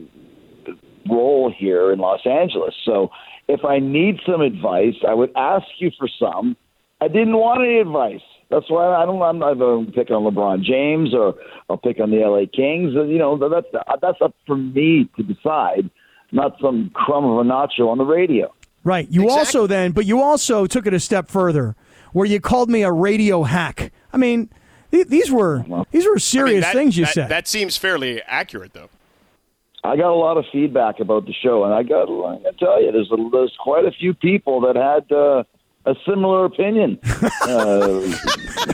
role here in Los Angeles. So if I need some advice, I would ask you for some. I didn't want any advice. That's why I don't. I'm not going to pick on LeBron James or I'll pick on the LA Kings. You know that's that's up for me to decide, not some crumb of a nacho on the radio.
Right. You also then, but you also took it a step further where you called me a radio hack. I mean, th- these were these were
I mean,
serious
that-
things you
that-
said.
That seems fairly accurate, though.
I got a lot of feedback about the show, and I got I gotta tell you, there's a, there's quite a few people that had uh, a similar opinion. (laughs) uh,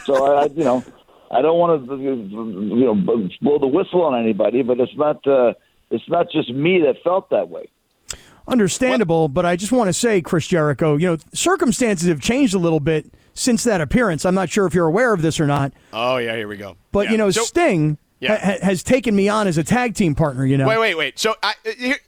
so I, I, you know, I don't want to, you know, blow the whistle on anybody, but it's not uh, it's not just me that felt that way.
Understandable, but I just want to say, Chris Jericho, you know, circumstances have changed a little bit since that appearance. I'm not sure if you're aware of this or not,
Oh yeah, here we go.
but
Yeah.
you know,
So-
Sting
Yeah.
ha- ha- has taken me on as a tag team partner. You know,
Wait, wait, wait. So I,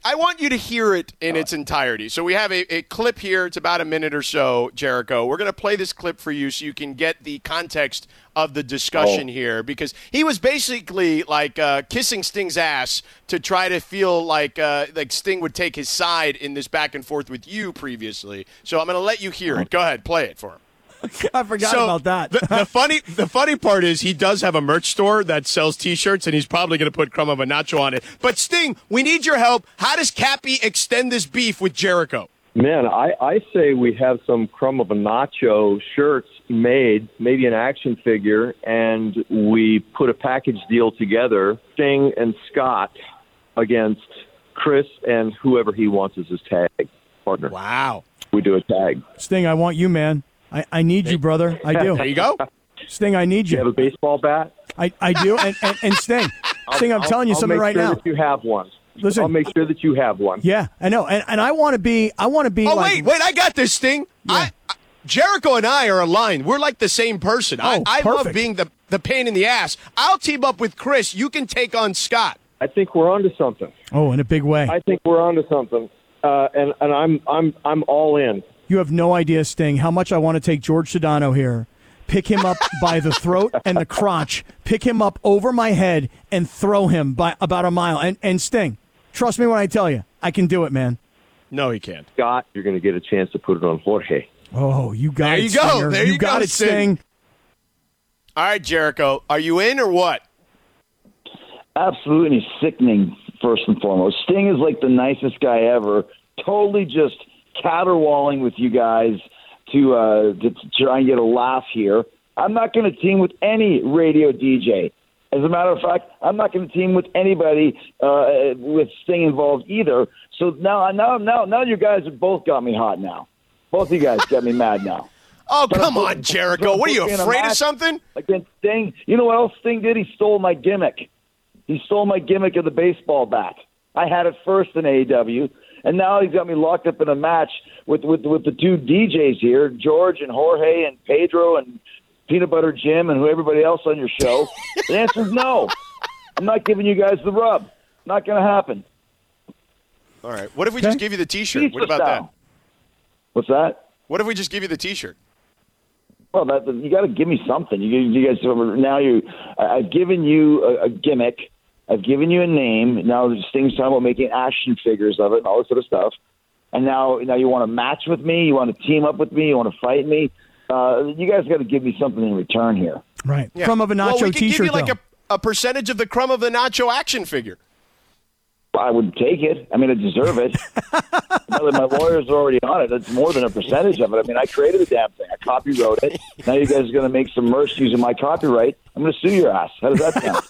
I want you to hear it in its entirety. So we have a, a clip here. It's about a minute or so, Jericho. We're going to play this clip for you so you can get the context of the discussion
Oh.
here because he was basically like uh, kissing Sting's ass to try to feel like uh, like Sting would take his side in this back and forth with you previously. So I'm going to let you hear it. Go ahead, play it for him. (laughs)
I forgot
So,
about that.
the, the (laughs) funny, the funny part is he does have a merch store that sells T-shirts, and he's probably going to put crumb of a nacho on it. But Sting, we need your help. How does Cappy extend this beef with Jericho?
Man, I, I say we have some crumb of a nacho shirts made, maybe an action figure, and we put a package deal together, Sting and Scott against Chris and whoever he wants as his tag partner.
Wow.
We do a tag.
Sting, I want you, man. I, I need you, brother. I do.
There you go.
Sting, I need
You have a baseball bat?
I, I do. And, and, and Sting, (laughs) Sting, I'm
I'll-
telling you
I'll
something
make
right
sure
now.
That you have one.
Listen.
I'll make sure that you have one.
Yeah, I know. And, and I want to be, I want to be
Oh
like,
wait, wait! I got this, Sting. I, I, Jericho and I are aligned. We're like the same person. I,
Oh,
I love
perfect.
being the the pain in the ass. I'll team up with Chris. You can take on Scott.
I think we're onto something.
oh, in a big way.
I think we're onto something. Uh, and and I'm I'm I'm all in.
You have no idea, Sting, how much I want to take George Sedano here, pick him up (laughs) by the throat and the crotch, pick him up over my head, and throw him by about a mile. And, and Sting, trust me when I tell you, I can do it, man.
No, he can't.
Scott, you're going to get a chance to put it on Jorge.
Oh, you got
There
it,
you go.
Stinger.
There you
got
go,
it,
Sting.
Sting.
All right, Jericho, are you in or what?
absolutely sickening first and foremost. Sting is like the nicest guy ever. Totally just caterwauling with you guys to uh, to, try and get a laugh here. I'm not going to team with any radio DJ. As a matter of fact, I'm not going to team with anybody uh, with Sting involved either. So now, now, now, now, you guys have both got me hot now. Both of you guys got me mad now. (laughs)
Oh,
But
come on, Jericho. What are you
putting in a
afraid of something?
Against Sting. You know what else Sting did? He stole my gimmick. He stole my gimmick of the baseball bat. I had it first in AEW, and now he's got me locked up in a match with with with the two DJs here, George and Jorge and Pedro and Peanut Butter Jim and who everybody else on your show. the answer is no. I'm not giving you guys the rub. Not going to happen.
All right. What if we
Okay.
just give you the T-shirt?
Pizza
What about
style.
that?
What's that?
What if we just give you the T-shirt?
Well, that, you got to give me something. You, you guys now you. I've given you a, a gimmick. I've given you a name. Now there's things talking about making action figures of it and all this sort of stuff. And now, now you want to match with me. You want to team up with me. You want to fight me. Uh, you guys got to give me something in return here.
Right.
Yeah.
Crumb of a nacho
well, we could
T-shirt.
give you like
though.
a, a percentage of the crumb of the nacho action figure.
I would take it. I mean, I deserve it. (laughs) my lawyers are already on it, it's more than a percentage of it. I mean, I created the damn thing. I copywrote it. Now you guys are going to make some merch using my copyright. I'm going to sue your ass. How does that sound?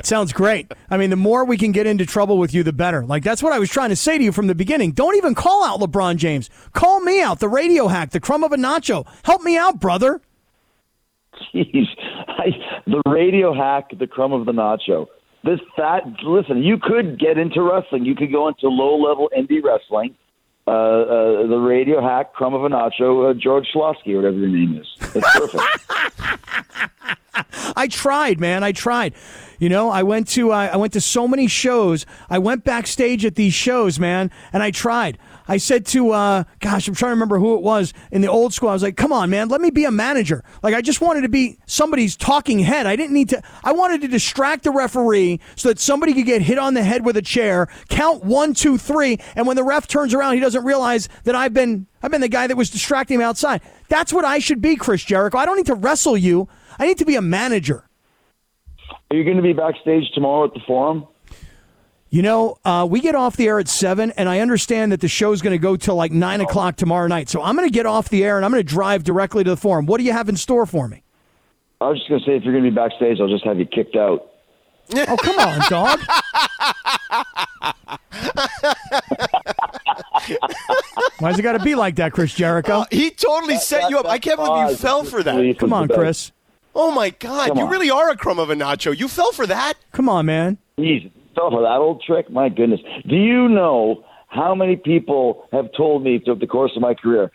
(laughs)
Sounds great. I mean, the more we can get into trouble with you, the better. Like that's what I was trying to say to you from the beginning. Don't even call out LeBron James. Call me out, the radio hack, the crumb of a nacho. Help me out, brother.
Jeez, I, the radio hack, the crumb of the nacho. This that listen, you could get into wrestling. You could go into low level indie wrestling. Uh, uh, the radio hack, crumb of a nacho, uh, George Schlosky, whatever your name is. That's perfect. (laughs)
I tried, man. I tried. You know, I went to uh, I went to so many shows. I went backstage at these shows, man, and I tried. I said to, uh, gosh, I'm trying to remember who it was in the old school. I was like, come on, man, let me be a manager. Like, I just wanted to be somebody's talking head. I didn't need to, I wanted to distract the referee so that somebody could get hit on the head with a chair, count one, two, three, and when the ref turns around, he doesn't realize that I've been, I've been the guy that was distracting him outside. That's what I should be, Chris Jericho. I don't need to wrestle you. I need to be a manager.
Are you going to be backstage tomorrow at the forum?
You know, uh, we get off the air at seven, and I understand that the show's going to go till like nine o'clock tomorrow night. So I'm going to get off the air and I'm going to drive directly to the forum. What do you have in store for me?
I was just going to say, if you're going to be backstage, I'll just have you kicked out.
Oh, come on, dog. (laughs) Why's it got to be like that, Chris Jericho?
He totally set you up. I can't believe you fell for that.
Come on, Chris.
Oh my God,
Come
you
on.
really are a crumb of a nacho. You fell for that.
Come on, man.
Jeez, fell for that old trick. My goodness. Do you know how many people have told me throughout the course of my career,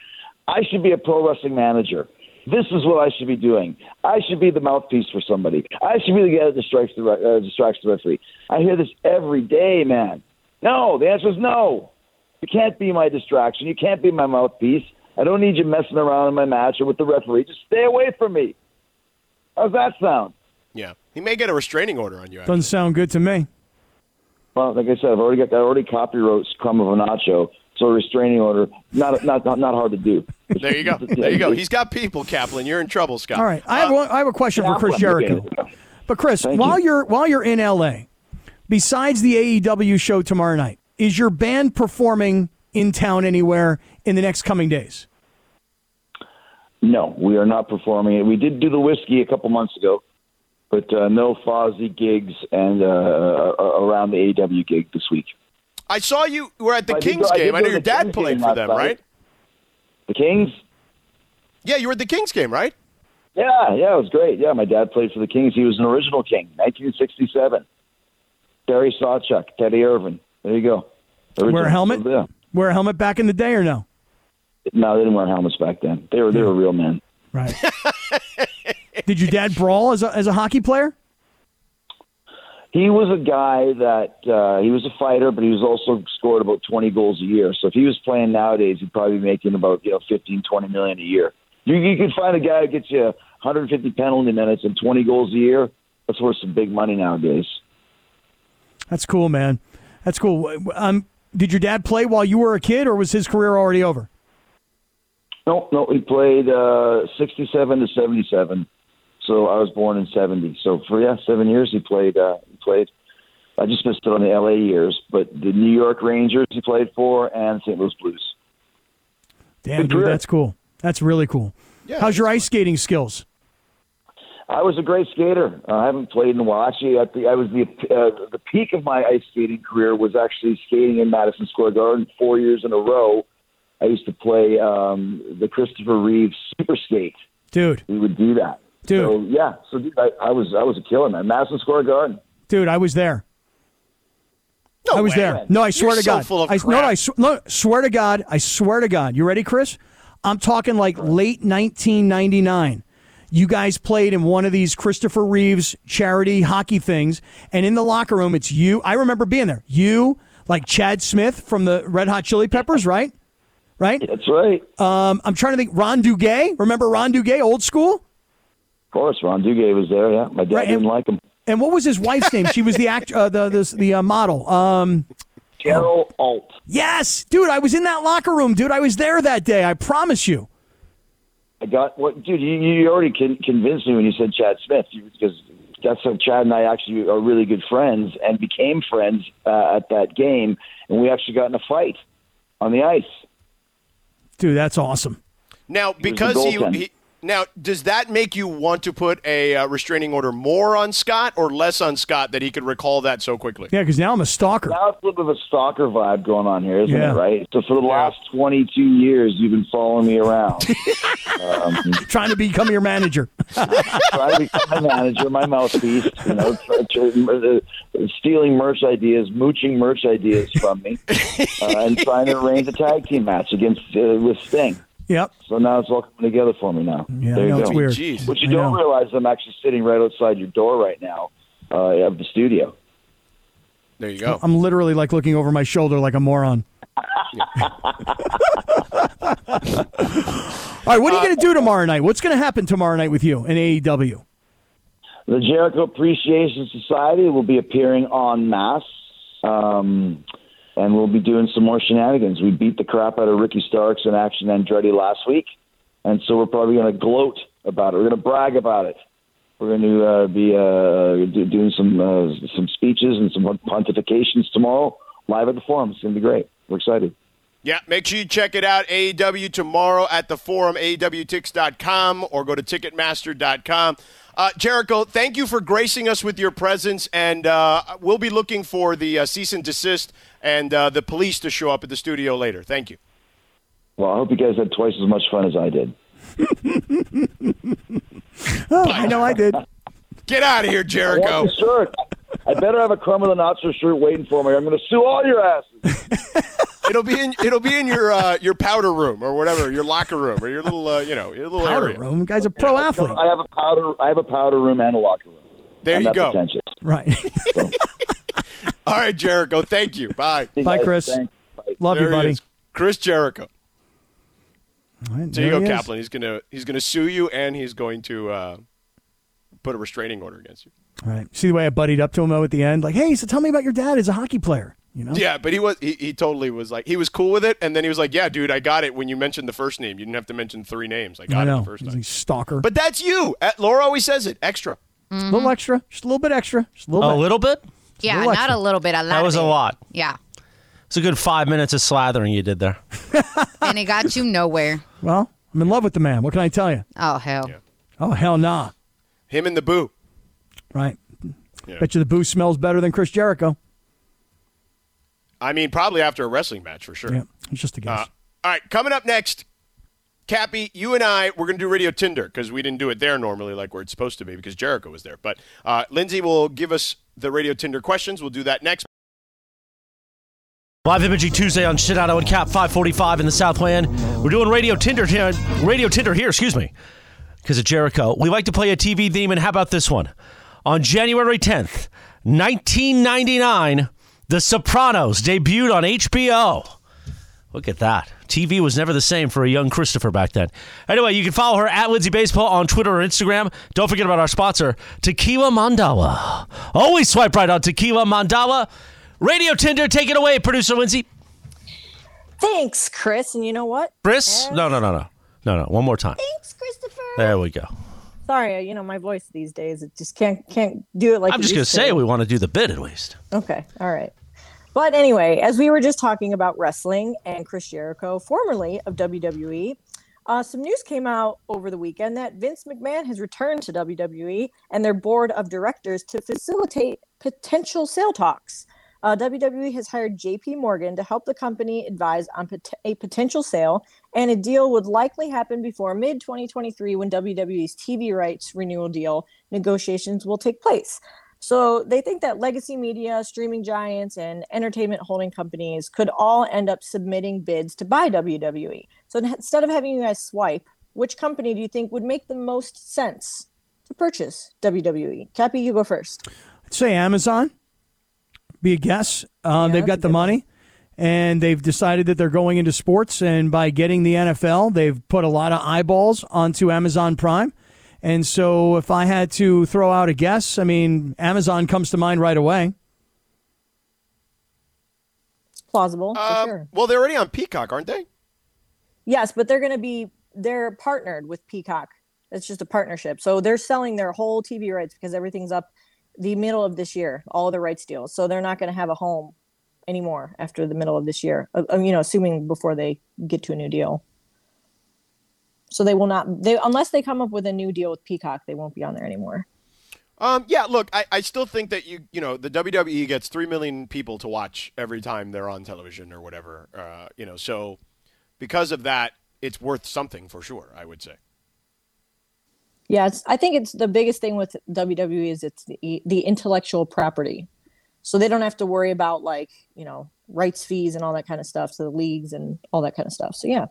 I should be a pro wrestling manager. This is what I should be doing. I should be the mouthpiece for somebody. I should be the guy that distracts the, re- uh, distracts the referee. I hear this every day, man. No, the answer is no. You can't be my distraction. You can't be my mouthpiece. I don't need you messing around in my match or with the referee. Just stay away from me. How's that sound?
Yeah, he may get a restraining order on you. actually.
Doesn't sound good to me.
Well, like I said, I've already got I already copywrote Crumb of a Nacho, so a restraining order not not not, not hard to do.
There you go. There you go. He's got people, Kaplan. You're in trouble, Scott.
All right, I have uh, one, I have a question for Chris Jericho. But Chris, while you. are while you're in LA, besides the AEW show tomorrow night, is your band performing in town anywhere in the next coming days?
No, we are not performing it. We did do the whiskey a couple months ago, but uh, no Fozzy gigs and uh, uh, around the AEW gig this week.
I saw you were at the
I
Kings
did
game. I
go
know your dad
Kings
played for them,
night.
right?
The Kings?
Yeah, you were at the Kings game, right?
Yeah, yeah, it was great. Yeah, my dad played for the Kings. He was an original King, 1967. Terry Sawchuk, Teddy Irvine. There you go. Original.
Wear a helmet?
Yeah.
Wear a helmet back in the day or no?
No, they didn't wear helmets back then. They were they were real men.
Right. (laughs) Did your dad brawl as a, as a hockey player?
He was a guy that uh, he was a fighter, but he was also scored about 20 goals a year. So if he was playing nowadays, he'd probably be making about you know 15, 20 million a year. You, you could find a guy who gets you 150 penalty minutes and 20 goals a year. That's worth some big money nowadays.
That's cool, man. That's cool. Um, did your dad play while you were a kid, or was his career already over?
No, no, he played uh, 67 to 77. So I was born in 70. So for yeah, seven years he played. Uh, he played. I just missed it on the LA years, but the New York Rangers he played for and St. Louis Blues.
Damn, dude, that's cool. That's really cool. Yeah, How's your ice skating skills?
I was a great skater. Uh, I haven't played in a while. Actually, at the, I was the uh, the peak of my ice skating career was actually skating in Madison Square Garden four years in a row. I used to play um, the Christopher Reeve Super Skate.
Dude,
We would do that.
Dude.
So yeah, so dude, I, I was I was a killer man. Madison Square Garden.
dude, I was there.
No
I was
way.
there. No, I swear
You're
to
so
God.
full of
I, no,
crap.
I sw- no, swear to God. I swear to God. You ready, Chris? I'm talking like late 1999. You guys played in one of these Christopher Reeves charity hockey things, and in the locker room, it's you. I remember being there. You, like Chad Smith from the Red Hot Chili Peppers, right? right?
That's right.
Um, I'm trying to think. Ron Duguay. Remember Ron Duguay, old school?
Of course, Ron Duguay was there. Yeah, my dad
Right,
didn't
and-
like him.
And what was his wife's name? She was the act, uh, the the, the uh, model. Um,
Carol Alt.
yes, dude, I was in that locker room, dude. I was there that day. I promise you.
I got what, dude. You, you already con- convinced me when you said Chad Smith because that's how Chad and I actually are really good friends and became friends uh, at that game, and we actually got in a fight on the ice.
Dude, that's awesome.
Now, because he, he now does that make you want to put a uh, restraining order more on Scott or less on Scott that he could recall that so quickly?
Yeah, because now I'm a stalker.
Now it's a little bit of a stalker vibe going on here, isn't
Yeah.
it? Right. So for the last 22 years, you've been following me around, (laughs) um,
Trying to become your manager. (laughs)
trying to become my manager, my mouthpiece. You know, try, try, uh, stealing merch ideas, mooching merch ideas from me, uh, and trying to arrange a tag team match against uh, with Sting.
Yep.
So now it's all coming together for me now.
Yeah,
there you
know,
go.
it's weird.
Jeez.
What you
I
don't
know.
realize, I'm actually sitting right outside your door right now uh, of the studio.
There you go.
I'm literally like looking over my shoulder like a moron. (laughs) All right, what are you going to do tomorrow night? What's going to happen tomorrow night with you in AEW?
The Jericho Appreciation Society will be appearing en masse, um, and we'll be doing some more shenanigans. We beat the crap out of Ricky Starks and Action Andretti last week, and so we're probably going to gloat about it. We're going to brag about it. We're going to uh, be uh, do, doing some uh, some speeches and some pontifications tomorrow live at the forum. It's going to be great. We're excited.
Yeah, make sure you check it out. AEW tomorrow at the forum, AEWTix.com, or go to Ticketmaster.com. Uh, Jericho, thank you for gracing us with your presence, and uh, we'll be looking for the uh, cease and desist and uh, the police to show up at the studio later. Thank you.
Well, I hope you guys had twice as much fun as I did. (laughs)
Oh, I know I did.
Get out of here, Jericho.
want the shirt. I better have a crumb of the not so shirt waiting for me. I'm going to sue all your asses. (laughs)
It'll be in it'll be in your uh, your powder room or whatever, your locker room or your little uh, you know your little
Powder
area.
room. Guy's a pro athlete.
I have a powder. I have a powder room and a locker room.
There
I'm
you go.
pretentious.
Right. (laughs)
All right, Jericho. Thank you. Bye.
Hey,
Bye,
guys,
Chris.
thanks. Bye.
Love
There
you, buddy.
Chris Jericho.
All right,
There you go,
he.
Kaplan. He's gonna he's gonna sue you and he's going to uh, put a restraining order against you.
All right. See the way I buddied up to him though at the end? Like, hey, so tell me about your dad. He's a hockey player. You know?
Yeah, but he was he, he totally was like he was cool with it, and then he was like, "Yeah, dude, I got it." When you mentioned the first name, you didn't have to mention three names. I got
I
it the first
He's
time.
a stalker.
But that's you. Uh, Laura always says it. Extra.
a little extra. Just a little bit extra. Just a little
A
bit.
little bit?
Yeah,
little
not
extra.
a little bit, a lot.
That was a lot.
Yeah,
It's a good five minutes of slathering you did there. (laughs)
and it got you nowhere.
Well, I'm in love with the man. What can I tell you?
Oh hell.
Oh, hell nah.
Him and the boo.
Right.
Yeah.
Bet you the booze smells better than Chris Jericho.
I mean, probably after a wrestling match for sure.
Yeah. It's just a guess.
Uh, all right, coming up next, Cappy, you and I, we're going to do Radio Tinder because we didn't do it there normally like where it's supposed to be because Jericho was there. But uh, Lindsay will give us the Radio Tinder questions. We'll do that next.
Live Imaging Tuesday on Sedano and Kap 545 in the Southland. We're doing Radio Tinder here, Radio Tinder here, excuse me, because of Jericho. We like to play a TV theme, and how about this one? On January 10th, 1999, The Sopranos debuted on HBO. Look at that. TV was never the same for a young Christopher back then. Anyway, you can follow her at Lindsay Baseball on Twitter or Instagram. Don't forget about our sponsor, Tequila Mandala. Always swipe right on Tequila Mandala. Radio Tinder, take it away, producer Lindsay.
Thanks, Chris. And you know what?
Chris? No, no, no, no. No, no. One more time.
Thanks, Christopher.
There we go.
Sorry, you know my voice these days. It just can't can't do it like.
I'm just going to say we want to do the bit at least.
Okay, all right. But anyway, as we were just talking about wrestling and Chris Jericho, formerly of WWE, uh, some news came out over the weekend that Vince McMahon has returned to WWE and their board of directors to facilitate potential sale talks. Uh, WWE has hired JP Morgan to help the company advise on pot- a potential sale, and a deal would likely happen before mid 2023 when WWE's TV rights renewal deal negotiations will take place. So they think that legacy media, streaming giants, and entertainment holding companies could all end up submitting bids to buy WWE. So instead of having you guys swipe, which company do you think would make the most sense to purchase WWE? Cappy, you go first.
I'd say Amazon. Be a guess. Um,
Yeah,
they've got the money, and they've decided that they're going into sports. And by getting the NFL, they've put a lot of eyeballs onto Amazon Prime. And so, if I had to throw out a guess, I mean, Amazon comes to mind right away.
It's plausible for
Um,
sure.
Well, they're already on Peacock, aren't they?
Yes, but they're going to be they're partnered with Peacock. It's just a partnership. So they're selling their whole TV rights because everything's up the middle of this year, all the rights deals. So they're not going to have a home anymore after the middle of this year. uh, uh, you know, assuming before they get to a new deal. So they will not they unless they come up with a new deal with Peacock, they won't be on there anymore.
Um, yeah, look, I, I still think that you you know the WWE gets three million people to watch every time they're on television or whatever. Uh, you know, so because of that, it's worth something for sure. I would say.
Yeah, it's, I think it's the biggest thing with WWE is it's the, the intellectual property. So they don't have to worry about like, you know, rights fees and all that kind of stuff to the leagues and all that kind of stuff. So yeah.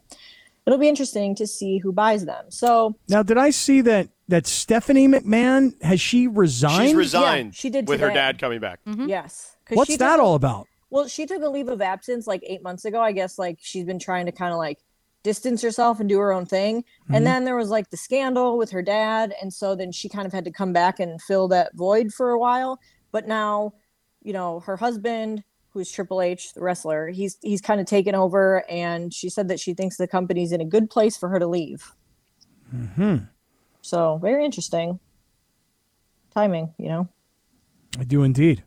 It'll be interesting to see who buys them. So
Now, did I see that that Stephanie McMahon has she resigned?
She's resigned
she did
with her dad coming back.
yes. 'Cause
What's
she
that
took a-
all about?
Well, she took a leave of absence like eight months ago. I guess like she's been trying to kind of like distance herself and do her own thing.
Mhm.
And then there was like the scandal with her dad. And so then she kind of had to come back and fill that void for a while. But now, you know, her husband, who's Triple H, the wrestler, he's he's kind of taken over and she said that she thinks the company's in a good place for her to leave.
Hmm.
So very interesting. Timing, you know.
I do indeed.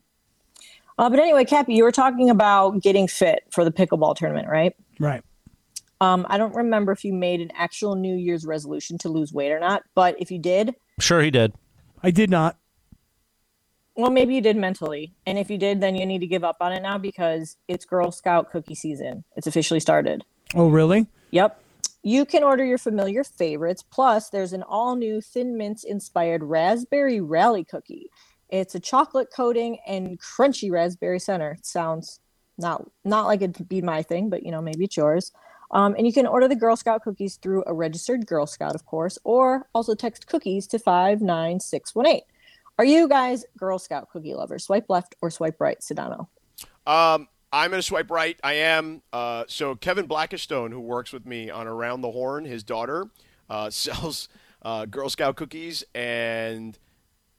Uh, but anyway, Cappy, you were talking about getting fit for the pickleball tournament, right?
Right.
Um, I don't remember if you made an actual New Year's resolution to lose weight or not, but if you did,
Sure, he did.
I did not.
Well, maybe you did mentally. And if you did, then you need to give up on it now because it's Girl Scout cookie season. It's officially started.
Oh, really?
Yep. You can order your familiar favorites. Plus, there's an all new Thin Mints inspired raspberry rally cookie. It's a chocolate coating and crunchy raspberry center. It sounds not not like it'd be my thing, but you know maybe it's yours. Um, and you can order the Girl Scout cookies through a registered Girl Scout, of course, or also text cookies to five nine six one eight. Are you guys Girl Scout cookie lovers? Swipe left or swipe right, Sedano?
Um, I'm going to swipe right. I am. Uh, so Kevin Blackistone, who works with me on Around the Horn, his daughter uh, (laughs) sells uh, Girl Scout cookies, and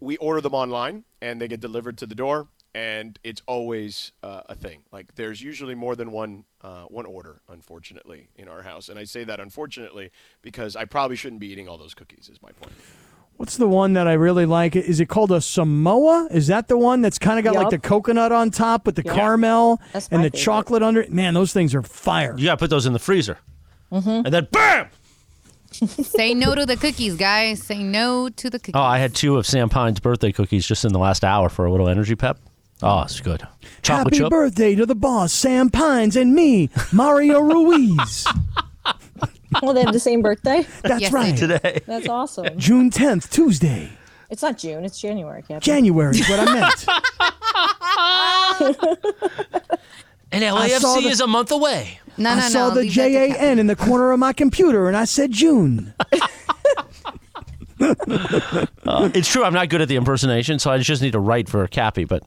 we order them online, and they get delivered to the door, and it's always uh, a thing. Like there's usually more than one uh, one order, unfortunately, in our house, and I say that unfortunately because I probably shouldn't be eating all those cookies. Is my point.
What's the one that I really like? Is it called a Samoa? Is that the one that's kind of got like the coconut on top with the
Yep.
caramel
That's
and the
favorite.
chocolate under it? Man, those things are fire.
You got to put those in the freezer.
Mm-hmm.
And then BAM! (laughs)
Say no to the cookies, guys. Say no to the cookies.
Oh, I had two of Sam Pine's birthday cookies just in the last hour for a little energy pep. Oh, it's good. Chocolate
Happy
chip.
birthday to the boss, Sam Pines, and me, Mario (laughs) Ruiz.
Well, they have the same birthday. (laughs)
That's
Yes, they
right.
today.
That's awesome.
June 10th, Tuesday.
It's not June. It's January, Captain.
January is what I meant. (laughs) (laughs)
And
saw
LAFC
the-
is a month away.
no, no,
I
no.
saw the
leave that to
J A
Captain.
N in the corner of my computer and I said June.
Uh, it's true. I'm not good at the impersonation, so I just need to write for Cappy. But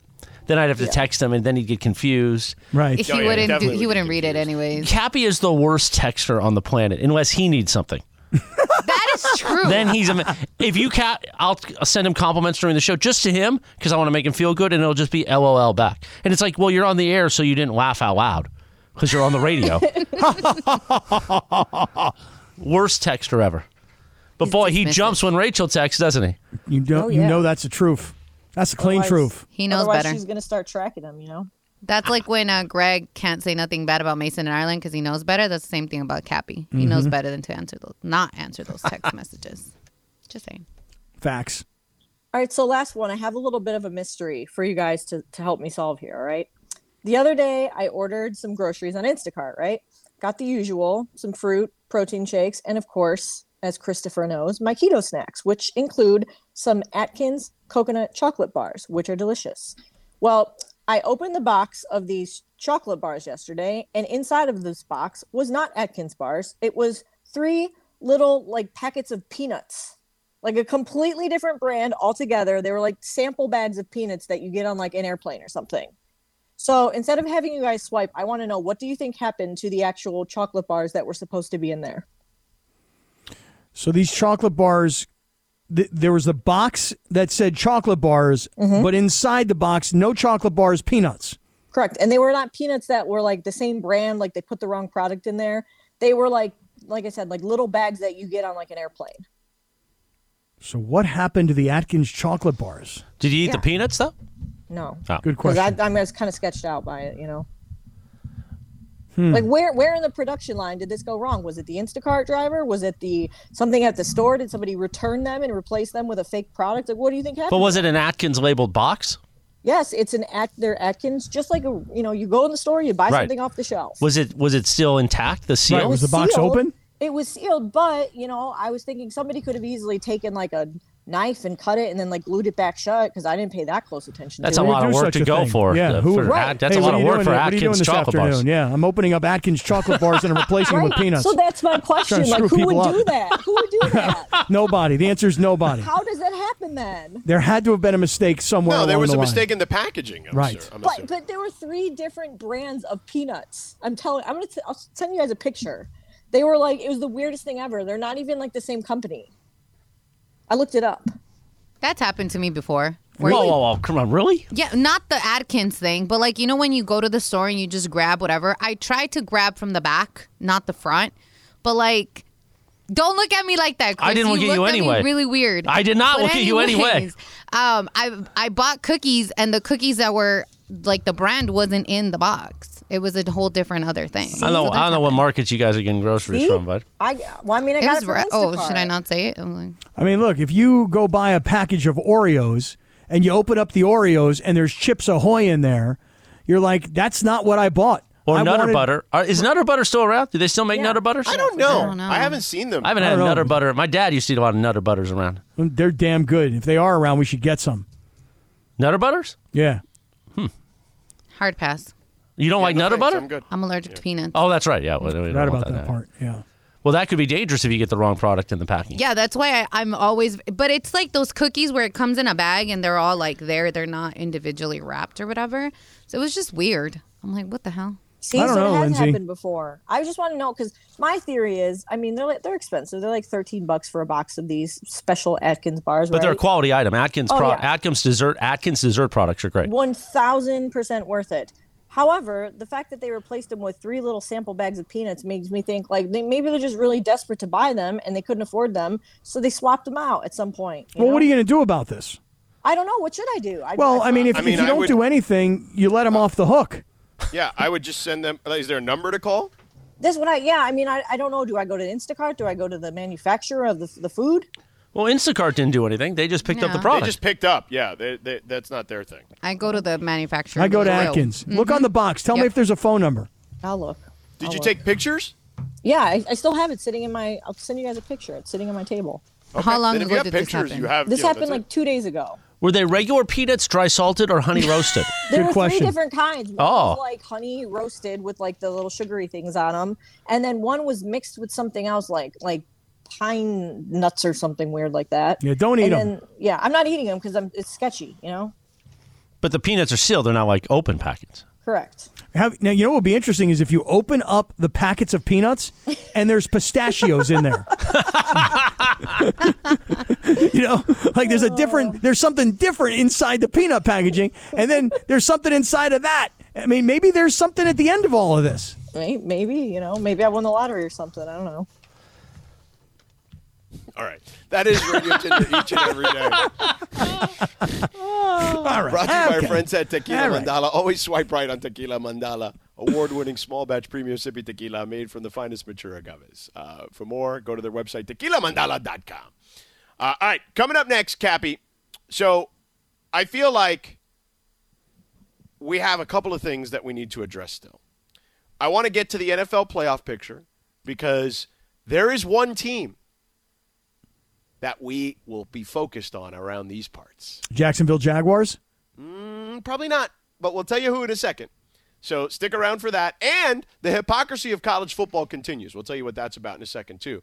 then I'd have to text him, and then he'd get confused.
Right.
He
Oh, yeah,
wouldn't. Do, he
would
wouldn't
get
read it anyways.
Cappy is the worst texter on the planet, unless he needs something.
that is true.
Then he's ama- if you cat, I'll I'll send him compliments during the show just to him because I want to make him feel good, and it'll just be LOL back. And it's like, well, you're on the air, so you didn't laugh out loud because you're on the radio. (laughs) Worst texter ever. But
He's
boy, he jumps when Rachel texts, doesn't he?
You don't
Oh,
you know that's the truth. That's the clean
Otherwise-
truth.
he knows
Otherwise,
better.
she's gonna start tracking them. You know.
That's like when uh, Greg can't say nothing bad about Mason and Ireland because he knows better. That's the same thing about Cappy. He knows better than to answer those, not answer those text (laughs) messages. Just saying.
Facts.
All right, so last one. I have a little bit of a mystery for you guys to, to help me solve here. All right. The other day, I ordered some groceries on Instacart, right? Got the usual some fruit, protein shakes, and of course, as Christopher knows, my keto snacks, which include some Atkins coconut chocolate bars, which are delicious. Well, I opened the box of these chocolate bars yesterday, and inside of this box was not Atkins bars. It was three little like packets of peanuts like a completely different brand altogether. They were like sample bags of peanuts that you get on like an airplane or something. So instead of having you guys swipe, I want to know what do you think happened to the actual chocolate bars that were supposed to be in there?
So these chocolate bars, th- there was a box that said chocolate bars,
Mm-hmm.
but inside the box, no chocolate bars, peanuts.
Correct. And they were not peanuts that were like the same brand, like they put the wrong product in there. They were like, like I said, like little bags that you get on like an airplane.
So what happened to the Atkins chocolate bars?
Did you eat
Yeah.
the peanuts though?
No.
Oh.
Good
Because
question.
I'm just kind of sketched out by it, you know.
Hmm.
Like where where in the production line did this go wrong? Was it the Instacart driver? Was it the something at the store? Did somebody return them and replace them with a fake product? Like what do you think happened?
But was it an Atkins labeled box?
Yes, it's an At- they're Atkins, just like a you know, you go in the store, you buy
Right.
something off the shelf.
Was it was it still intact? The seal?
Right, was the box
sealed.
open?
It was sealed, but you know, I was thinking somebody could have easily taken like a knife and cut it and then like glued it back shut because I didn't pay that close attention.
That's
to
a
it.
lot of
do
work
such
to go
thing.
for.
Yeah, who-
for
Right.
At- that's
Hey,
a
what
lot
are
of
you
work
doing
for
there? What are you doing
Atkins
this
chocolate
afternoon?
bars.
Yeah, I'm opening up Atkins chocolate bars and I'm (laughs) replacing them with peanuts.
So that's my (laughs) question. Like,
screw
who would
people
do that? Who would do (laughs) that?
nobody. The answer is nobody.
How does that happen then?
There had to have been a mistake somewhere.
No, there
along
was
the
a
line.
mistake in the packaging. I'm
Right.
sure- I'm
But but there were three different brands of peanuts. I'm telling. I'm gonna. T- I'll send you guys a picture. They were like it was the weirdest thing ever. They're not even like the same company. I looked it up.
That's happened to me before.
Whoa, whoa, whoa! Come on, really?
Yeah, not the Atkins thing, but like you know when you go to the store and you just grab whatever. I tried to grab from the back, not the front, but like. Don't look at me like that. Chris.
I didn't look at you
looked
anyway.
Me really weird.
I did not
But
look at you anyway.
Um, I I bought cookies and the cookies that were like the brand wasn't in the box. It was a whole different other thing.
I don't know. I don't know what markets you guys are getting groceries
See?
from, bud.
I well, I mean, I
It
got
was
it from
ra- oh, should I not say it? I'm like,
I mean, look, if you go buy a package of Oreos and you open up the Oreos and there's Chips Ahoy in there, you're like, that's not what I bought.
Or
I
Nutter
wanted-
Butter. Are, is Nutter Butter still around? Do they still make
Yeah.
Nutter Butters?
I don't know. I,
don't know.
haven't seen them.
I haven't
I
had
don't know.
Nutter Butter. My dad used to eat a lot of Nutter Butters around.
They're damn good. If they are around, we should get some.
Nutter Butters?
Yeah. Hmm.
hard pass.
You don't like
No
Nutter
thanks,
Butter?
I'm good.
I'm allergic to peanuts.
Oh, that's right. Yeah. Well, we don't
Right
want
about that part. Yeah.
Well, that could be dangerous if you get the wrong product in the packing.
Yeah, that's why I, I'm always. But it's like those cookies where it comes in a bag and they're all like there. They're not individually wrapped or whatever. So it was just weird. I'm like, what the hell?
See,
I don't
so
know,
it has
Lindsay.
happened before. I just want to know because my theory is, I mean, they're like, they're expensive. They're like thirteen bucks for a box of these special Atkins bars.
But they're a quality item. Atkins
Oh,
pro-
yeah.
Atkins dessert Atkins dessert products are great.
one thousand percent worth it. However, the fact that they replaced them with three little sample bags of peanuts makes me think like they, maybe they're just really desperate to buy them and they couldn't afford them, so they swapped them out at some point. you
Well, what are you going to do about this?
I don't know. What should I do? I,
Well, I mean, if,
I mean,
if you
I
don't
would-
do anything, you let them off the hook.
Yeah, I would just send them. Is there a number to call?
this one, I yeah. I mean, I, I don't know. Do I go to Instacart? Do I go to the manufacturer of the the food?
Well, Instacart didn't do anything. They just picked up the
No.
They
product.
just picked up. Yeah, they, they, that's not their thing.
I go to the manufacturer.
I go to
Royal.
Atkins. Mm-hmm. Look on the box. Tell me
Yep.
if there's a phone number.
I'll look.
Did
I'll
you
look.
take pictures?
Yeah, I, I still have it sitting in my. I'll send you guys a picture. It's sitting on my table.
How long
Then if
ago
you have
did this
pictures,
happen?
you have.
This
you know,
happened
that's
like
it.
two days ago.
Were they regular peanuts, dry salted, or honey roasted? (laughs)
There
Good
were
question.
three different kinds. One
Oh.
was like honey roasted with like the little sugary things on them, and then one was mixed with something else like like pine nuts or something weird like that.
Yeah, don't eat
and
'em.
then, Yeah, I'm not eating them because I'm it's sketchy. You know.
but the peanuts are sealed. They're not like open packets.
Correct.
Have, now, you know what would be interesting is if you open up the packets of peanuts and there's pistachios in there. (laughs) you know, like there's a different, oh. there's something different inside the peanut packaging, and then there's something inside of that. I mean, maybe there's something at the end of all of this.
May- Maybe you know. Maybe I won the lottery or something. I don't know.
All right, that is Radio Tinder each and every day. (laughs)
All right.
Brought to you by our
Okay.
friends at Tequila
All right.
Mandala. Always swipe right on Tequila Mandala. Award-winning small batch premium sippy tequila made from the finest mature agaves. Uh, for more, go to their website, tequilamandala.com. Uh, all right, coming up next, Cappy. So I feel like we have a couple of things that we need to address still. I want to get to the NFL playoff picture because there is one team that we will be focused on around these parts.
Jacksonville Jaguars.
Mm, probably not, but we'll tell you who in a second. So stick around for that. And the hypocrisy of college football continues. We'll tell you what that's about in a second, too.